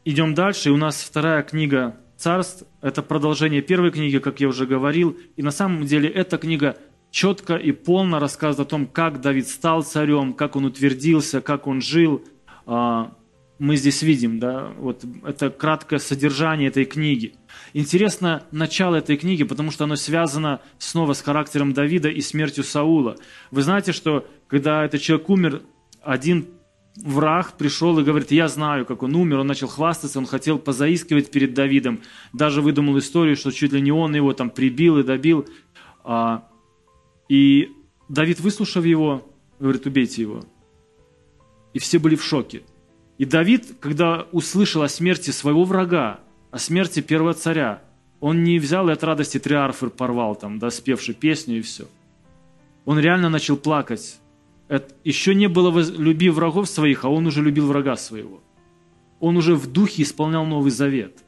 Идем дальше, и у нас вторая книга «Царств». Это продолжение первой книги, как я уже говорил. И на самом деле эта книга четко и полно рассказывает о том, как Давид стал царем, как он утвердился, как он жил. А, мы здесь видим, да, вот это краткое содержание этой книги. Интересно начало этой книги, потому что оно связано снова с характером Давида и смертью Саула. Вы знаете, что когда этот человек умер, один враг пришел и говорит, я знаю, как он умер, он начал хвастаться, он хотел позаискивать перед Давидом, даже выдумал историю, что чуть ли не он его там прибил и добил. А, и Давид, выслушав его, говорит, убейте его. И все были в шоке. И Давид, когда услышал о смерти своего врага, о смерти первого царя, он не взял и от радости триарфы порвал, там, да, спевший песню и все. Он реально начал плакать это еще не было «люби врагов своих», а он уже любил врага своего. Он уже в духе исполнял Новый Завет.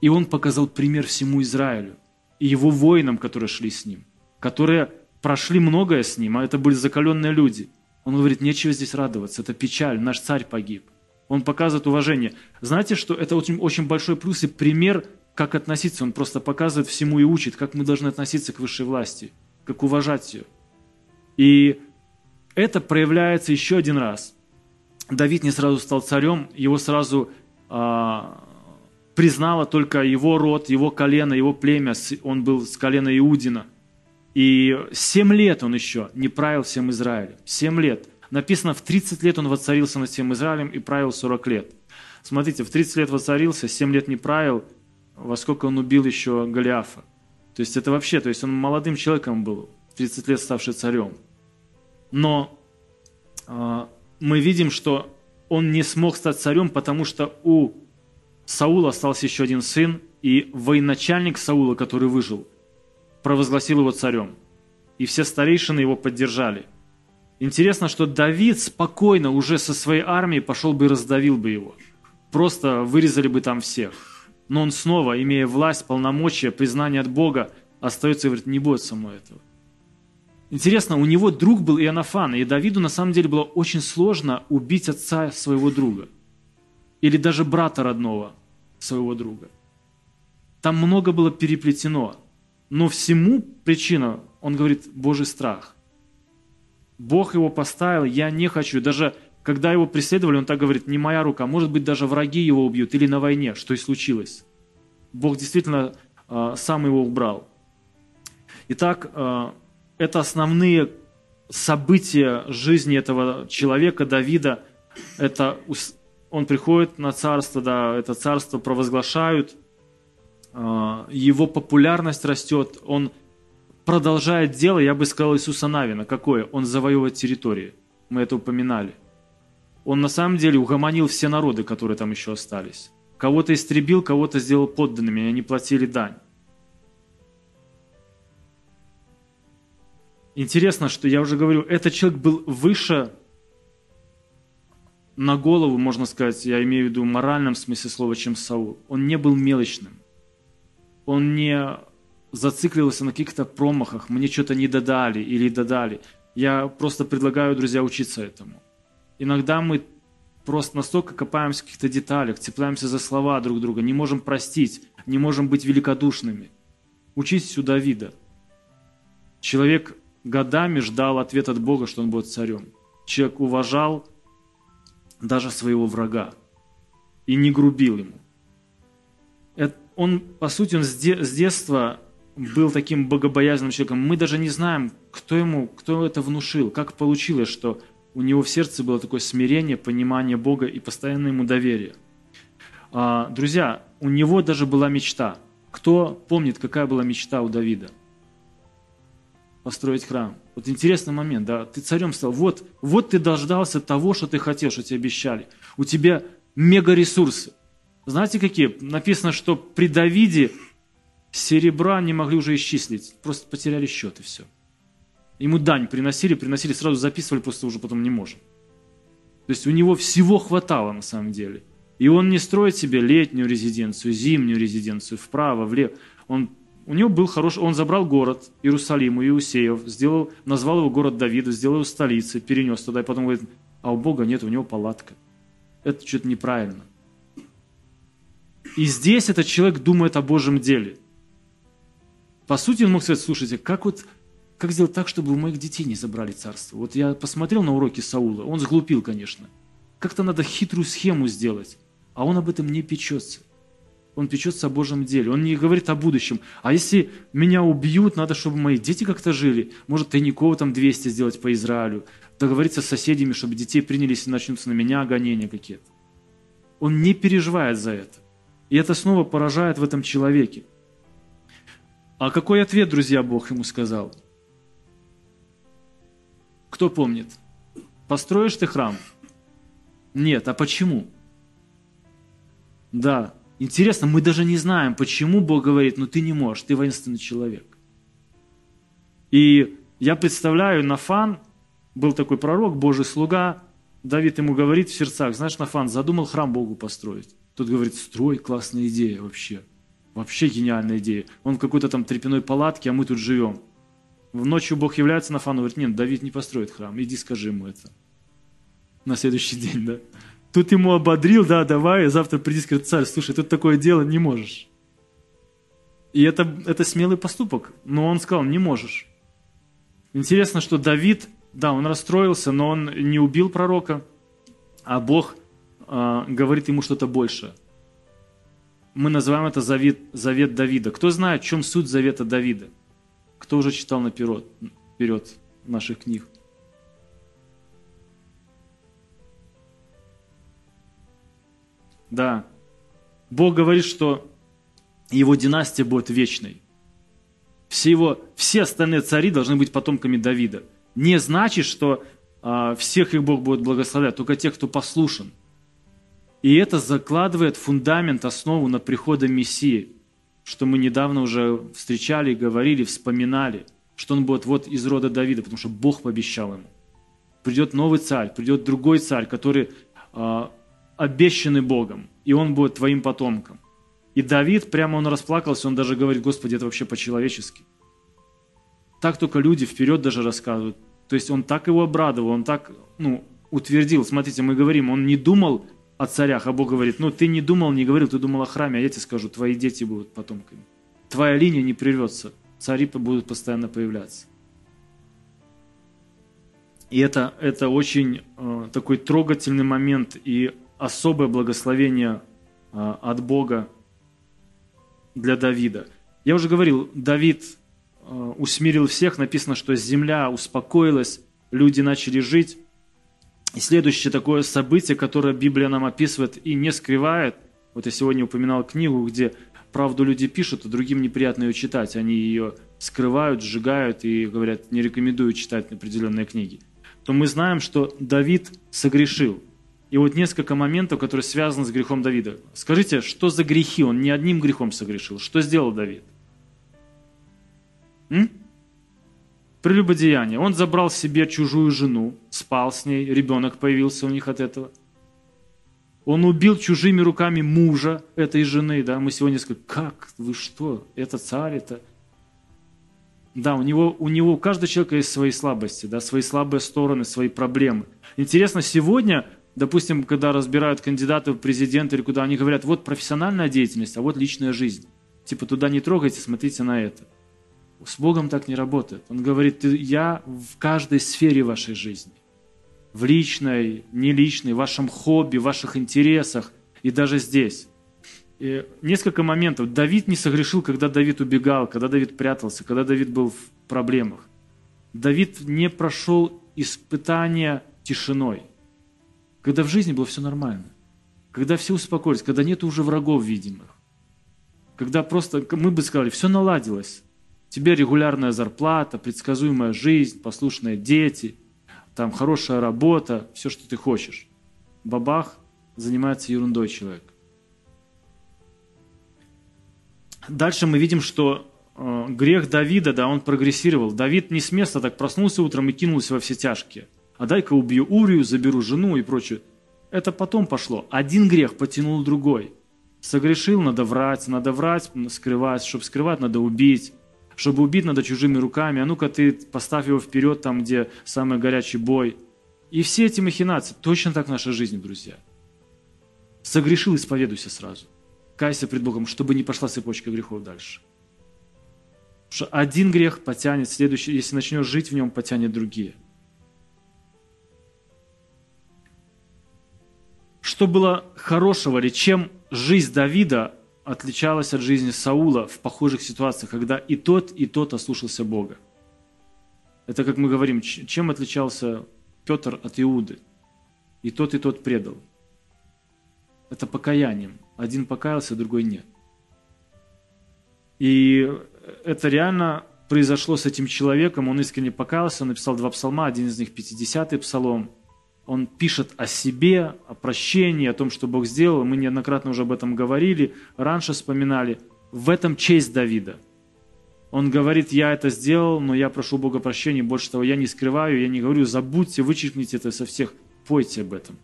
И он показал пример всему Израилю и его воинам, которые шли с ним, которые прошли многое с ним, а это были закаленные люди. Он говорит, нечего здесь радоваться, это печаль, наш царь погиб. Он показывает уважение. Знаете, что это очень, очень большой плюс и пример, как относиться. Он просто показывает всему и учит, как мы должны относиться к высшей власти, как уважать ее. И это проявляется еще один раз. Давид не сразу стал царем, его сразу а, признало только его род, его колено, его племя. Он был с колена Иудина. И семь лет он еще не правил всем Израилем. Семь лет. Написано, в 30 лет он воцарился над всем Израилем и правил 40 лет. Смотрите, в 30 лет воцарился, 7 лет не правил, во сколько он убил еще Голиафа. То есть это вообще, то есть он молодым человеком был, 30 лет ставший царем. Но э, мы видим, что он не смог стать царем, потому что у Саула остался еще один сын, и военачальник Саула, который выжил, провозгласил его царем. И все старейшины его поддержали. Интересно, что Давид спокойно уже со своей армией пошел бы и раздавил бы его. Просто вырезали бы там всех. Но он снова, имея власть, полномочия, признание от Бога, остается и говорит, не со мной этого. Интересно, у него друг был Иоаннафан, и Давиду на самом деле было очень сложно убить отца своего друга. Или даже брата родного своего друга. Там много было переплетено. Но всему причина, он говорит, Божий страх. Бог его поставил, я не хочу. Даже когда его преследовали, он так говорит, не моя рука, может быть, даже враги его убьют или на войне, что и случилось. Бог действительно э, сам его убрал. Итак, э, это основные события жизни этого человека, Давида. Это он приходит на царство, да, это царство провозглашают, а, его популярность растет, он продолжает дело, я бы сказал, Иисуса Навина. Какое? Он завоевывает территории. Мы это упоминали. Он на самом деле угомонил все народы, которые там еще остались. Кого-то истребил, кого-то сделал подданными, они платили дань. Интересно, что я уже говорю, этот человек был выше на голову, можно сказать, я имею в виду в моральном смысле слова, чем Саул. Он не был мелочным. Он не зацикливался на каких-то промахах, мне что-то не додали или додали. Я просто предлагаю, друзья, учиться этому. Иногда мы просто настолько копаемся в каких-то деталях, цепляемся за слова друг друга, не можем простить, не можем быть великодушными. Учитесь у Давида. Человек годами ждал ответ от Бога, что он будет царем. Человек уважал даже своего врага и не грубил ему. Он, по сути, он с детства был таким богобоязненным человеком. Мы даже не знаем, кто ему, кто это внушил, как получилось, что у него в сердце было такое смирение, понимание Бога и постоянное ему доверие. А, друзья, у него даже была мечта. Кто помнит, какая была мечта у Давида? Построить храм. Вот интересный момент, да, ты царем стал, вот, вот ты дождался того, что ты хотел, что тебе обещали. У тебя мега ресурсы. Знаете какие? Написано, что при Давиде серебра не могли уже исчислить, просто потеряли счет и все. Ему дань приносили, приносили, сразу записывали, просто уже потом не можем. То есть у него всего хватало на самом деле. И он не строит себе летнюю резиденцию, зимнюю резиденцию, вправо, влево. Он у него был хороший, он забрал город Иерусалим у Иусеев, сделал, назвал его город Давида, сделал его столицей, перенес туда, и потом говорит, а у Бога нет, у него палатка. Это что-то неправильно. И здесь этот человек думает о Божьем деле. По сути, он мог сказать, слушайте, как вот как сделать так, чтобы у моих детей не забрали царство? Вот я посмотрел на уроки Саула, он сглупил, конечно. Как-то надо хитрую схему сделать, а он об этом не печется. Он печется о Божьем деле. Он не говорит о будущем. А если меня убьют, надо, чтобы мои дети как-то жили. Может, тайников там 200 сделать по Израилю. Договориться с соседями, чтобы детей принялись и начнутся на меня гонения какие-то. Он не переживает за это. И это снова поражает в этом человеке. А какой ответ, друзья, Бог ему сказал? Кто помнит? Построишь ты храм? Нет. А почему? Да, Интересно, мы даже не знаем, почему Бог говорит, ну ты не можешь, ты воинственный человек. И я представляю, Нафан был такой пророк, Божий слуга, Давид ему говорит в сердцах, знаешь, Нафан задумал храм Богу построить. Тот говорит, строй, классная идея вообще. Вообще гениальная идея. Он в какой-то там трепяной палатке, а мы тут живем. В ночью Бог является Нафану, говорит, нет, Давид не построит храм, иди скажи ему это. На следующий день, да. Тут ему ободрил, да, давай, завтра приди, скажет, царь, слушай, тут такое дело не можешь. И это, это смелый поступок, но он сказал, не можешь. Интересно, что Давид, да, он расстроился, но он не убил пророка, а Бог э, говорит ему что-то большее. Мы называем это завет, завет Давида. Кто знает, в чем суть завета Давида? Кто уже читал наперед, вперед наших книг? Да. Бог говорит, что его династия будет вечной. Все, его, все остальные цари должны быть потомками Давида. Не значит, что а, всех их Бог будет благословлять, только тех, кто послушен. И это закладывает фундамент, основу на прихода Мессии, что мы недавно уже встречали, говорили, вспоминали, что он будет вот из рода Давида, потому что Бог пообещал ему. Придет новый царь, придет другой царь, который э, обещанный Богом, и он будет твоим потомком. И Давид, прямо он расплакался, он даже говорит, Господи, это вообще по-человечески. Так только люди вперед даже рассказывают. То есть он так его обрадовал, он так ну, утвердил. Смотрите, мы говорим, он не думал о царях, а Бог говорит, ну ты не думал, не говорил, ты думал о храме, а я тебе скажу, твои дети будут потомками. Твоя линия не прервется, цари будут постоянно появляться. И это, это очень э, такой трогательный момент и особое благословение э, от Бога для Давида. Я уже говорил, Давид э, усмирил всех, написано, что земля успокоилась, люди начали жить. И следующее такое событие, которое Библия нам описывает и не скрывает, вот я сегодня упоминал книгу, где правду люди пишут, а другим неприятно ее читать. Они ее скрывают, сжигают и говорят, не рекомендую читать определенные книги. То мы знаем, что Давид согрешил. И вот несколько моментов, которые связаны с грехом Давида. Скажите, что за грехи? Он не одним грехом согрешил. Что сделал Давид? М? Прелюбодеяние. Он забрал себе чужую жену, спал с ней, ребенок появился у них от этого. Он убил чужими руками мужа этой жены. Да? Мы сегодня сказали, как, вы что, это царь, это... Да, у него, у него, у каждого человека есть свои слабости, да, свои слабые стороны, свои проблемы. Интересно, сегодня допустим, когда разбирают кандидатов в президенты или куда, они говорят, вот профессиональная деятельность, а вот личная жизнь. Типа туда не трогайте, смотрите на это. С Богом так не работает. Он говорит, я в каждой сфере вашей жизни. В личной, не личной, в вашем хобби, в ваших интересах и даже здесь. И несколько моментов. Давид не согрешил, когда Давид убегал, когда Давид прятался, когда Давид был в проблемах. Давид не прошел испытания тишиной – когда в жизни было все нормально, когда все успокоились, когда нет уже врагов видимых, когда просто, мы бы сказали, все наладилось, тебе регулярная зарплата, предсказуемая жизнь, послушные дети, там хорошая работа, все, что ты хочешь. Бабах занимается ерундой человек. Дальше мы видим, что э, грех Давида, да, он прогрессировал. Давид не с места так проснулся утром и кинулся во все тяжкие а дай-ка убью Урию, заберу жену и прочее. Это потом пошло. Один грех потянул другой. Согрешил, надо врать, надо врать, скрывать. Чтобы скрывать, надо убить. Чтобы убить, надо чужими руками. А ну-ка ты поставь его вперед, там, где самый горячий бой. И все эти махинации. Точно так в нашей жизни, друзья. Согрешил, исповедуйся сразу. Кайся пред Богом, чтобы не пошла цепочка грехов дальше. Потому что один грех потянет следующий, если начнешь жить в нем, потянет другие – Что было хорошего или чем жизнь Давида отличалась от жизни Саула в похожих ситуациях, когда и тот, и тот ослушался Бога? Это, как мы говорим, чем отличался Петр от Иуды? И тот, и тот предал. Это покаянием. Один покаялся, другой нет. И это реально произошло с этим человеком. Он искренне покаялся, написал два псалма, один из них 50-й псалом – он пишет о себе, о прощении, о том, что Бог сделал. Мы неоднократно уже об этом говорили, раньше вспоминали. В этом честь Давида. Он говорит, я это сделал, но я прошу Бога прощения, больше того, я не скрываю, я не говорю, забудьте, вычеркните это со всех, пойте об этом.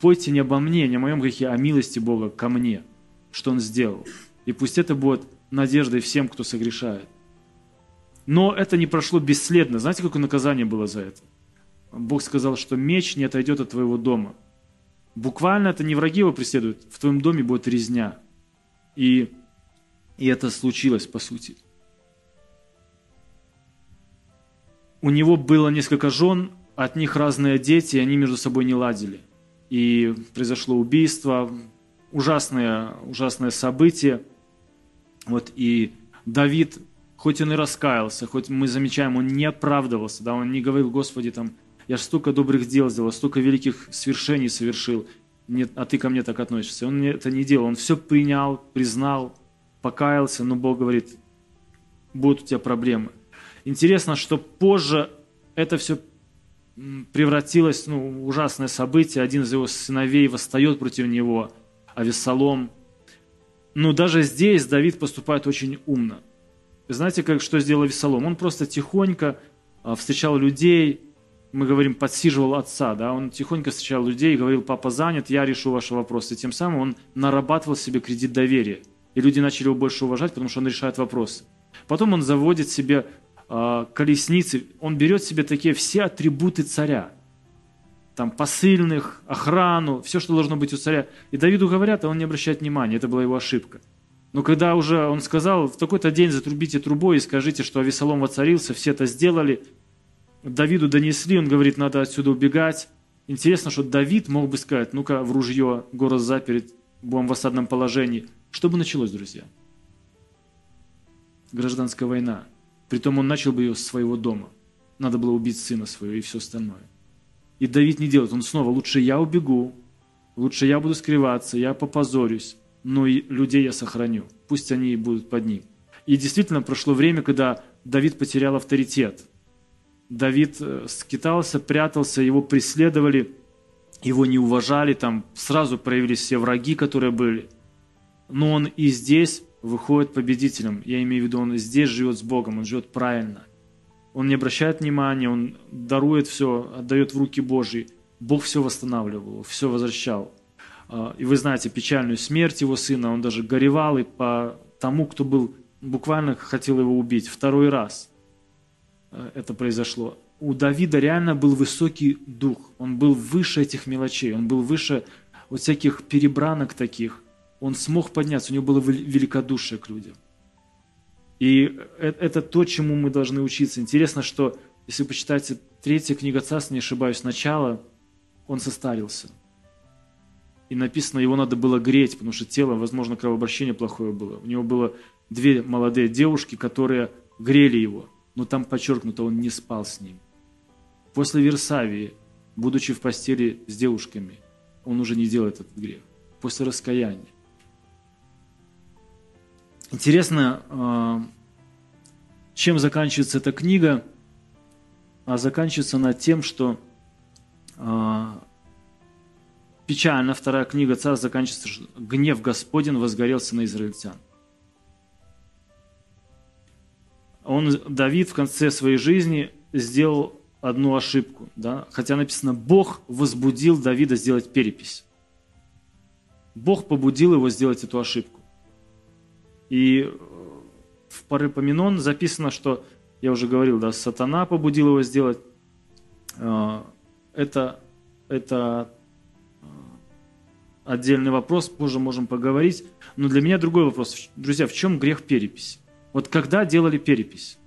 Пойте не обо мне, не о моем грехе, а о милости Бога ко мне, что Он сделал. И пусть это будет надеждой всем, кто согрешает. Но это не прошло бесследно. Знаете, какое наказание было за это? Бог сказал, что меч не отойдет от твоего дома. Буквально это не враги его преследуют, в твоем доме будет резня. И, и это случилось, по сути. У него было несколько жен, от них разные дети, и они между собой не ладили. И произошло убийство, ужасное, ужасное событие. Вот, и Давид, хоть он и раскаялся, хоть мы замечаем, он не оправдывался, да, он не говорил, Господи, там, я столько добрых дел сделал, столько великих свершений совершил. нет, а ты ко мне так относишься. Он это не делал, он все принял, признал, покаялся, но Бог говорит, будут у тебя проблемы. Интересно, что позже это все превратилось ну, в ужасное событие. Один из его сыновей восстает против него, а Вессалом. Но даже здесь Давид поступает очень умно. знаете, как, что сделал Вессалом? Он просто тихонько а, встречал людей, мы говорим, подсиживал отца, да, он тихонько встречал людей и говорил, папа занят, я решу ваши вопросы. И тем самым он нарабатывал себе кредит доверия. И люди начали его больше уважать, потому что он решает вопросы. Потом он заводит себе э, колесницы, он берет себе такие все атрибуты царя. Там посыльных, охрану, все, что должно быть у царя. И Давиду говорят, а он не обращает внимания, это была его ошибка. Но когда уже он сказал, в такой-то день затрубите трубой и скажите, что Авесолом воцарился, все это сделали, Давиду донесли, он говорит, надо отсюда убегать. Интересно, что Давид мог бы сказать, ну-ка в ружье, город заперт, будем в осадном положении. Что бы началось, друзья? Гражданская война. Притом он начал бы ее с своего дома. Надо было убить сына своего и все остальное. И Давид не делает. Он снова, лучше я убегу, лучше я буду скрываться, я попозорюсь, но и людей я сохраню. Пусть они будут под ним. И действительно прошло время, когда Давид потерял авторитет. Давид э, скитался, прятался, его преследовали, его не уважали, там сразу проявились все враги, которые были. Но он и здесь выходит победителем. Я имею в виду, он здесь живет с Богом, он живет правильно. Он не обращает внимания, он дарует все, отдает в руки Божьи. Бог все восстанавливал, все возвращал. А, и вы знаете печальную смерть его сына, он даже горевал и по тому, кто был, буквально хотел его убить второй раз – это произошло. У Давида реально был высокий дух. Он был выше этих мелочей. Он был выше вот всяких перебранок таких. Он смог подняться. У него было великодушие к людям. И э, это то, чему мы должны учиться. Интересно, что если вы почитаете третья книга царств, не ошибаюсь, начало, он состарился. И написано, его надо было греть, потому что тело, возможно, кровообращение плохое было. У него было две молодые девушки, которые грели его – но там подчеркнуто, он не спал с ним. После Версавии, будучи в постели с девушками, он уже не делает этот грех. После раскаяния. Интересно, а, чем заканчивается эта книга? А заканчивается она тем, что а, печально вторая книга царств заканчивается, что гнев Господень возгорелся на израильтян. Он, Давид в конце своей жизни сделал одну ошибку. Да? Хотя написано, Бог возбудил Давида сделать перепись. Бог побудил его сделать эту ошибку. И э, в Парепоменон записано, что, я уже говорил, да, сатана побудил его сделать. Э, это, это э, отдельный вопрос, позже можем поговорить. Но для меня другой вопрос. Друзья, в чем грех переписи? Вот когда делали перепись?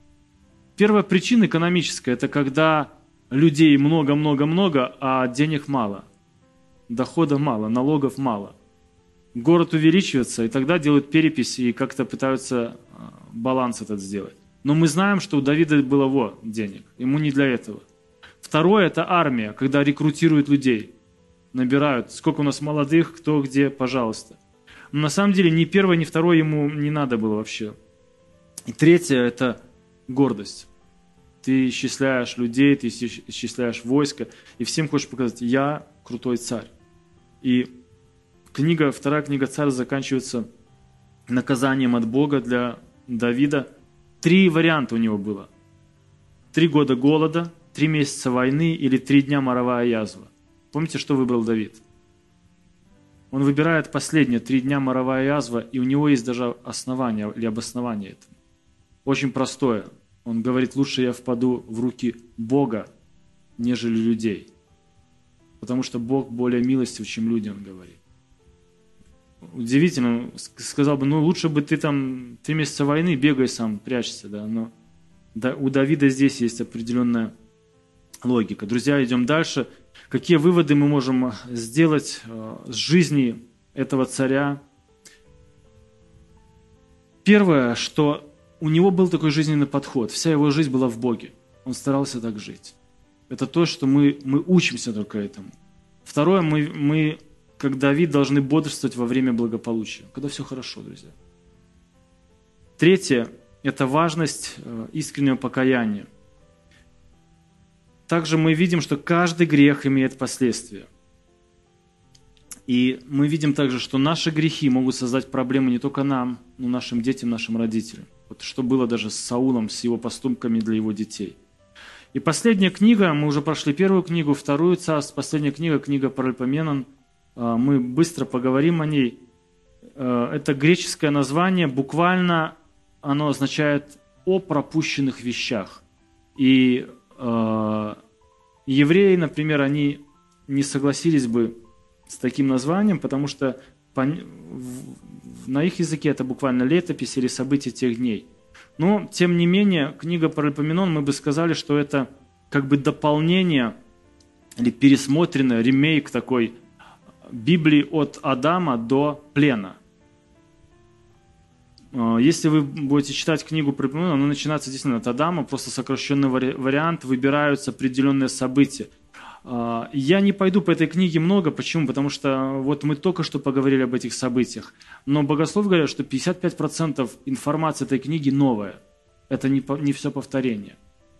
Первая причина экономическая – это когда людей много-много-много, а денег мало, дохода мало, налогов мало. Город увеличивается, и тогда делают перепись и как-то пытаются а, баланс этот сделать. Но мы знаем, что у Давида было вот денег, ему не для этого. Второе – это армия, когда рекрутируют людей, набирают, сколько у нас молодых, кто где, пожалуйста. Но на самом деле ни первое, ни второе ему не надо было вообще. И третье – это гордость. Ты исчисляешь людей, ты исчисляешь войско, и всем хочешь показать, я крутой царь. И книга, вторая книга царя заканчивается наказанием от Бога для Давида. Три варианта у него было. Три года голода, три месяца войны или три дня моровая язва. Помните, что выбрал Давид? Он выбирает последнее, три дня моровая язва, и у него есть даже основание или обоснование этого очень простое. Он говорит, лучше я впаду в руки Бога, нежели людей. Потому что Бог более милостив, чем люди, он говорит. Удивительно, сказал бы, ну лучше бы ты там три месяца войны бегай сам, прячься, да, но да, у Давида здесь есть определенная логика. Друзья, идем дальше. Какие выводы мы можем сделать э, с жизни этого царя? Первое, что у него был такой жизненный подход. Вся его жизнь была в Боге. Он старался так жить. Это то, что мы, мы учимся только этому. Второе, мы, мы как Давид, должны бодрствовать во время благополучия, когда все хорошо, друзья. Третье – это важность э, искреннего покаяния. Также мы видим, что каждый грех имеет последствия. И мы видим также, что наши грехи могут создать проблемы не только нам, но и нашим детям, нашим родителям. Вот что было даже с Саулом, с его поступками для его детей. И последняя книга, мы уже прошли первую книгу, вторую царств, последняя книга, книга Паральпоменон, а, мы быстро поговорим о ней. А, это греческое название, буквально оно означает «о пропущенных вещах». И э, евреи, например, они не согласились бы с таким названием, потому что на их языке это буквально летопись или события тех дней. Но, тем не менее, книга Паральпоменон, мы бы сказали, что это как бы дополнение или пересмотренный ремейк такой Библии от Адама до плена. А, если вы будете читать книгу Паральпоменон, она начинается действительно от Адама, просто сокращенный вариант, выбираются определенные события – я не пойду по этой книге много. Почему? Потому что вот мы только что поговорили об этих событиях. Но богослов говорят, что 55% информации этой книги новая. Это не, не все повторение.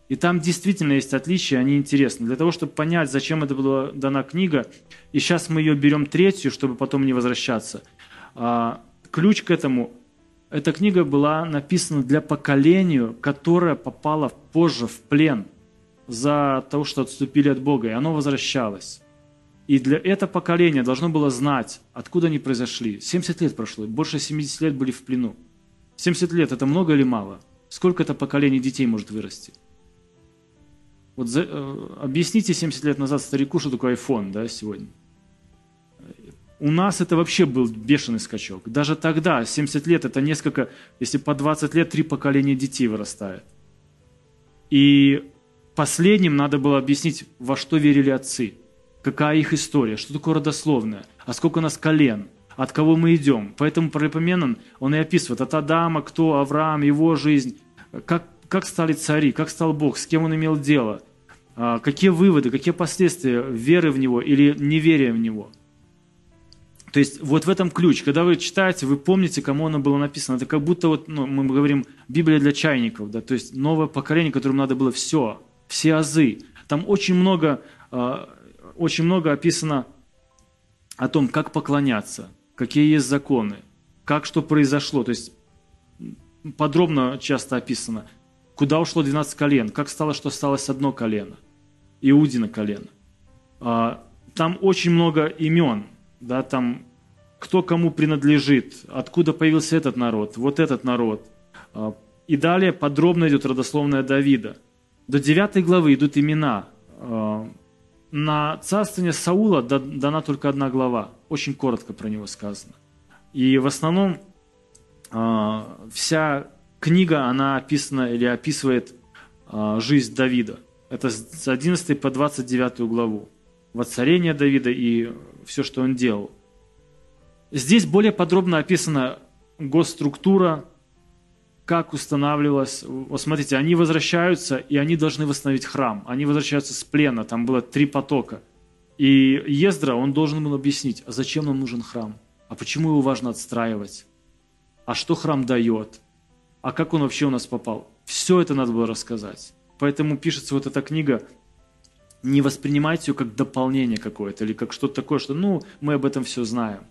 И там действительно есть отличия, они интересны. Для того, чтобы понять, зачем это была дана книга, и сейчас мы ее берем третью, чтобы потом не возвращаться. А, ключ к этому – эта книга была написана для поколения, которое попало позже в плен – за то, что отступили от Бога, и оно возвращалось. И для это поколение должно было знать, откуда они произошли. 70 лет прошло, больше 70 лет были в плену. 70 лет – это много или мало? Сколько это поколений детей может вырасти? Вот за, э, объясните 70 лет назад старику, что такое iPhone да, сегодня. У нас это вообще был бешеный скачок. Даже тогда, 70 лет, это несколько, если по 20 лет, три поколения детей вырастает. И Последним надо было объяснить, во что верили отцы, какая их история, что такое родословное, а сколько у нас колен, от кого мы идем. Поэтому Паралипоменон, он и описывает от Адама, кто Авраам, его жизнь, как, как стали цари, как стал Бог, с кем он имел дело, а, какие выводы, какие последствия веры в Него или неверия в Него. То есть вот в этом ключ. Когда вы читаете, вы помните, кому оно было написано. Это как будто вот, ну, мы говорим Библия для чайников, да, то есть новое поколение, которому надо было все – все азы. Там очень много, а, очень много описано о том, как поклоняться, какие есть законы, как что произошло. То есть подробно часто описано, куда ушло 12 колен, как стало, что осталось одно колено, Иудина колено. А, там очень много имен, да, там кто кому принадлежит, откуда появился этот народ, вот этот народ. А, и далее подробно идет родословная Давида – до 9 главы идут имена. Э, на царствование Саула дана только одна глава. Очень коротко про него сказано. И в основном э, вся книга, она описана или описывает э, жизнь Давида. Это с 11 по 29 главу. Воцарение Давида и все, что он делал. Здесь более подробно описана госструктура, как устанавливалось. Вот смотрите, они возвращаются, и они должны восстановить храм. Они возвращаются с плена, там было три потока. И Ездра, он должен был объяснить, а зачем нам нужен храм? А почему его важно отстраивать? А что храм дает? А как он вообще у нас попал? Все это надо было рассказать. Поэтому пишется вот эта книга, не воспринимайте ее как дополнение какое-то или как что-то такое, что ну, мы об этом все знаем.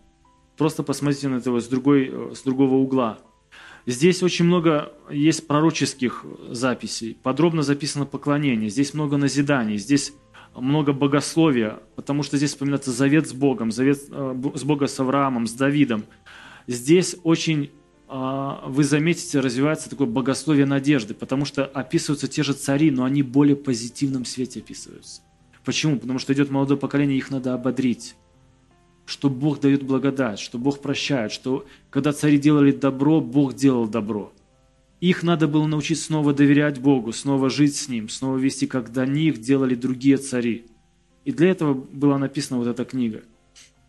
Просто посмотрите на это с, другой, с другого угла – Здесь очень много есть пророческих записей, подробно записано поклонение, здесь много назиданий, здесь много богословия, потому что здесь вспоминается завет с Богом, завет э, с Богом с Авраамом, с Давидом. Здесь очень, а, вы заметите, развивается такое богословие надежды, потому что описываются те же цари, но они более позитивном свете описываются. Почему? Потому что идет молодое поколение, их надо ободрить что Бог дает благодать, что Бог прощает, что когда цари делали добро, Бог делал добро. Их надо было научить снова доверять Богу, снова жить с Ним, снова вести, как до них делали другие цари. И для этого была написана вот эта книга.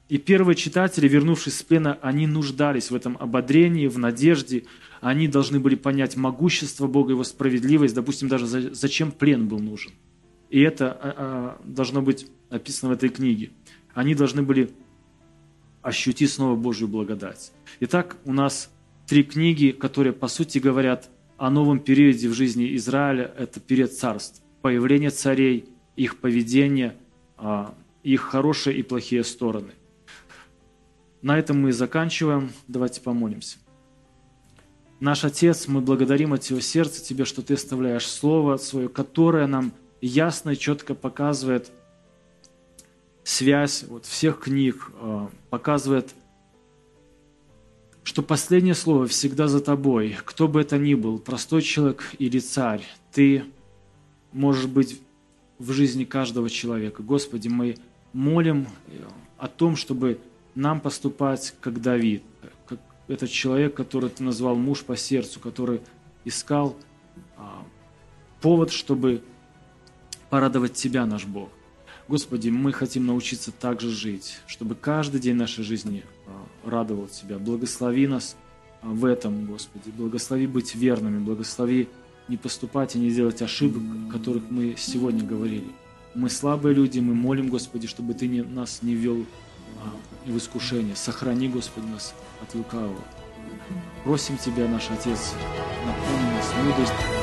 И первые читатели, вернувшись с плена, они нуждались в этом ободрении, в надежде. Они должны были понять могущество Бога, Его справедливость, допустим, даже зачем плен был нужен. И это а, а, должно быть описано в этой книге. Они должны были ощути снова Божью благодать. Итак, у нас три книги, которые, по сути, говорят о новом периоде в жизни Израиля. Это период царств, появление царей, их поведение, а, их хорошие и плохие стороны. На этом мы заканчиваем. Давайте помолимся. Наш Отец, мы благодарим от всего сердца Тебе, что Ты оставляешь Слово свое, которое нам ясно и четко показывает связь вот, всех книг, а, показывает, что последнее слово всегда за тобой. Кто бы это ни был, простой человек или царь, ты можешь быть в жизни каждого человека. Господи, мы молим о том, чтобы нам поступать как Давид, как этот человек, который ты назвал муж по сердцу, который искал а, повод, чтобы порадовать Тебя, наш Бог. Господи, мы хотим научиться так же жить, чтобы каждый день нашей жизни а, радовал Тебя. Благослови нас а, в этом, Господи. Благослови быть верными, благослови не поступать и не делать ошибок, о которых мы сегодня говорили. Мы слабые люди, мы молим, Господи, чтобы Ты не, нас не вел а, в искушение. Сохрани, Господи, нас от лукавого. Просим Тебя, наш Отец, напомни нас мудрость.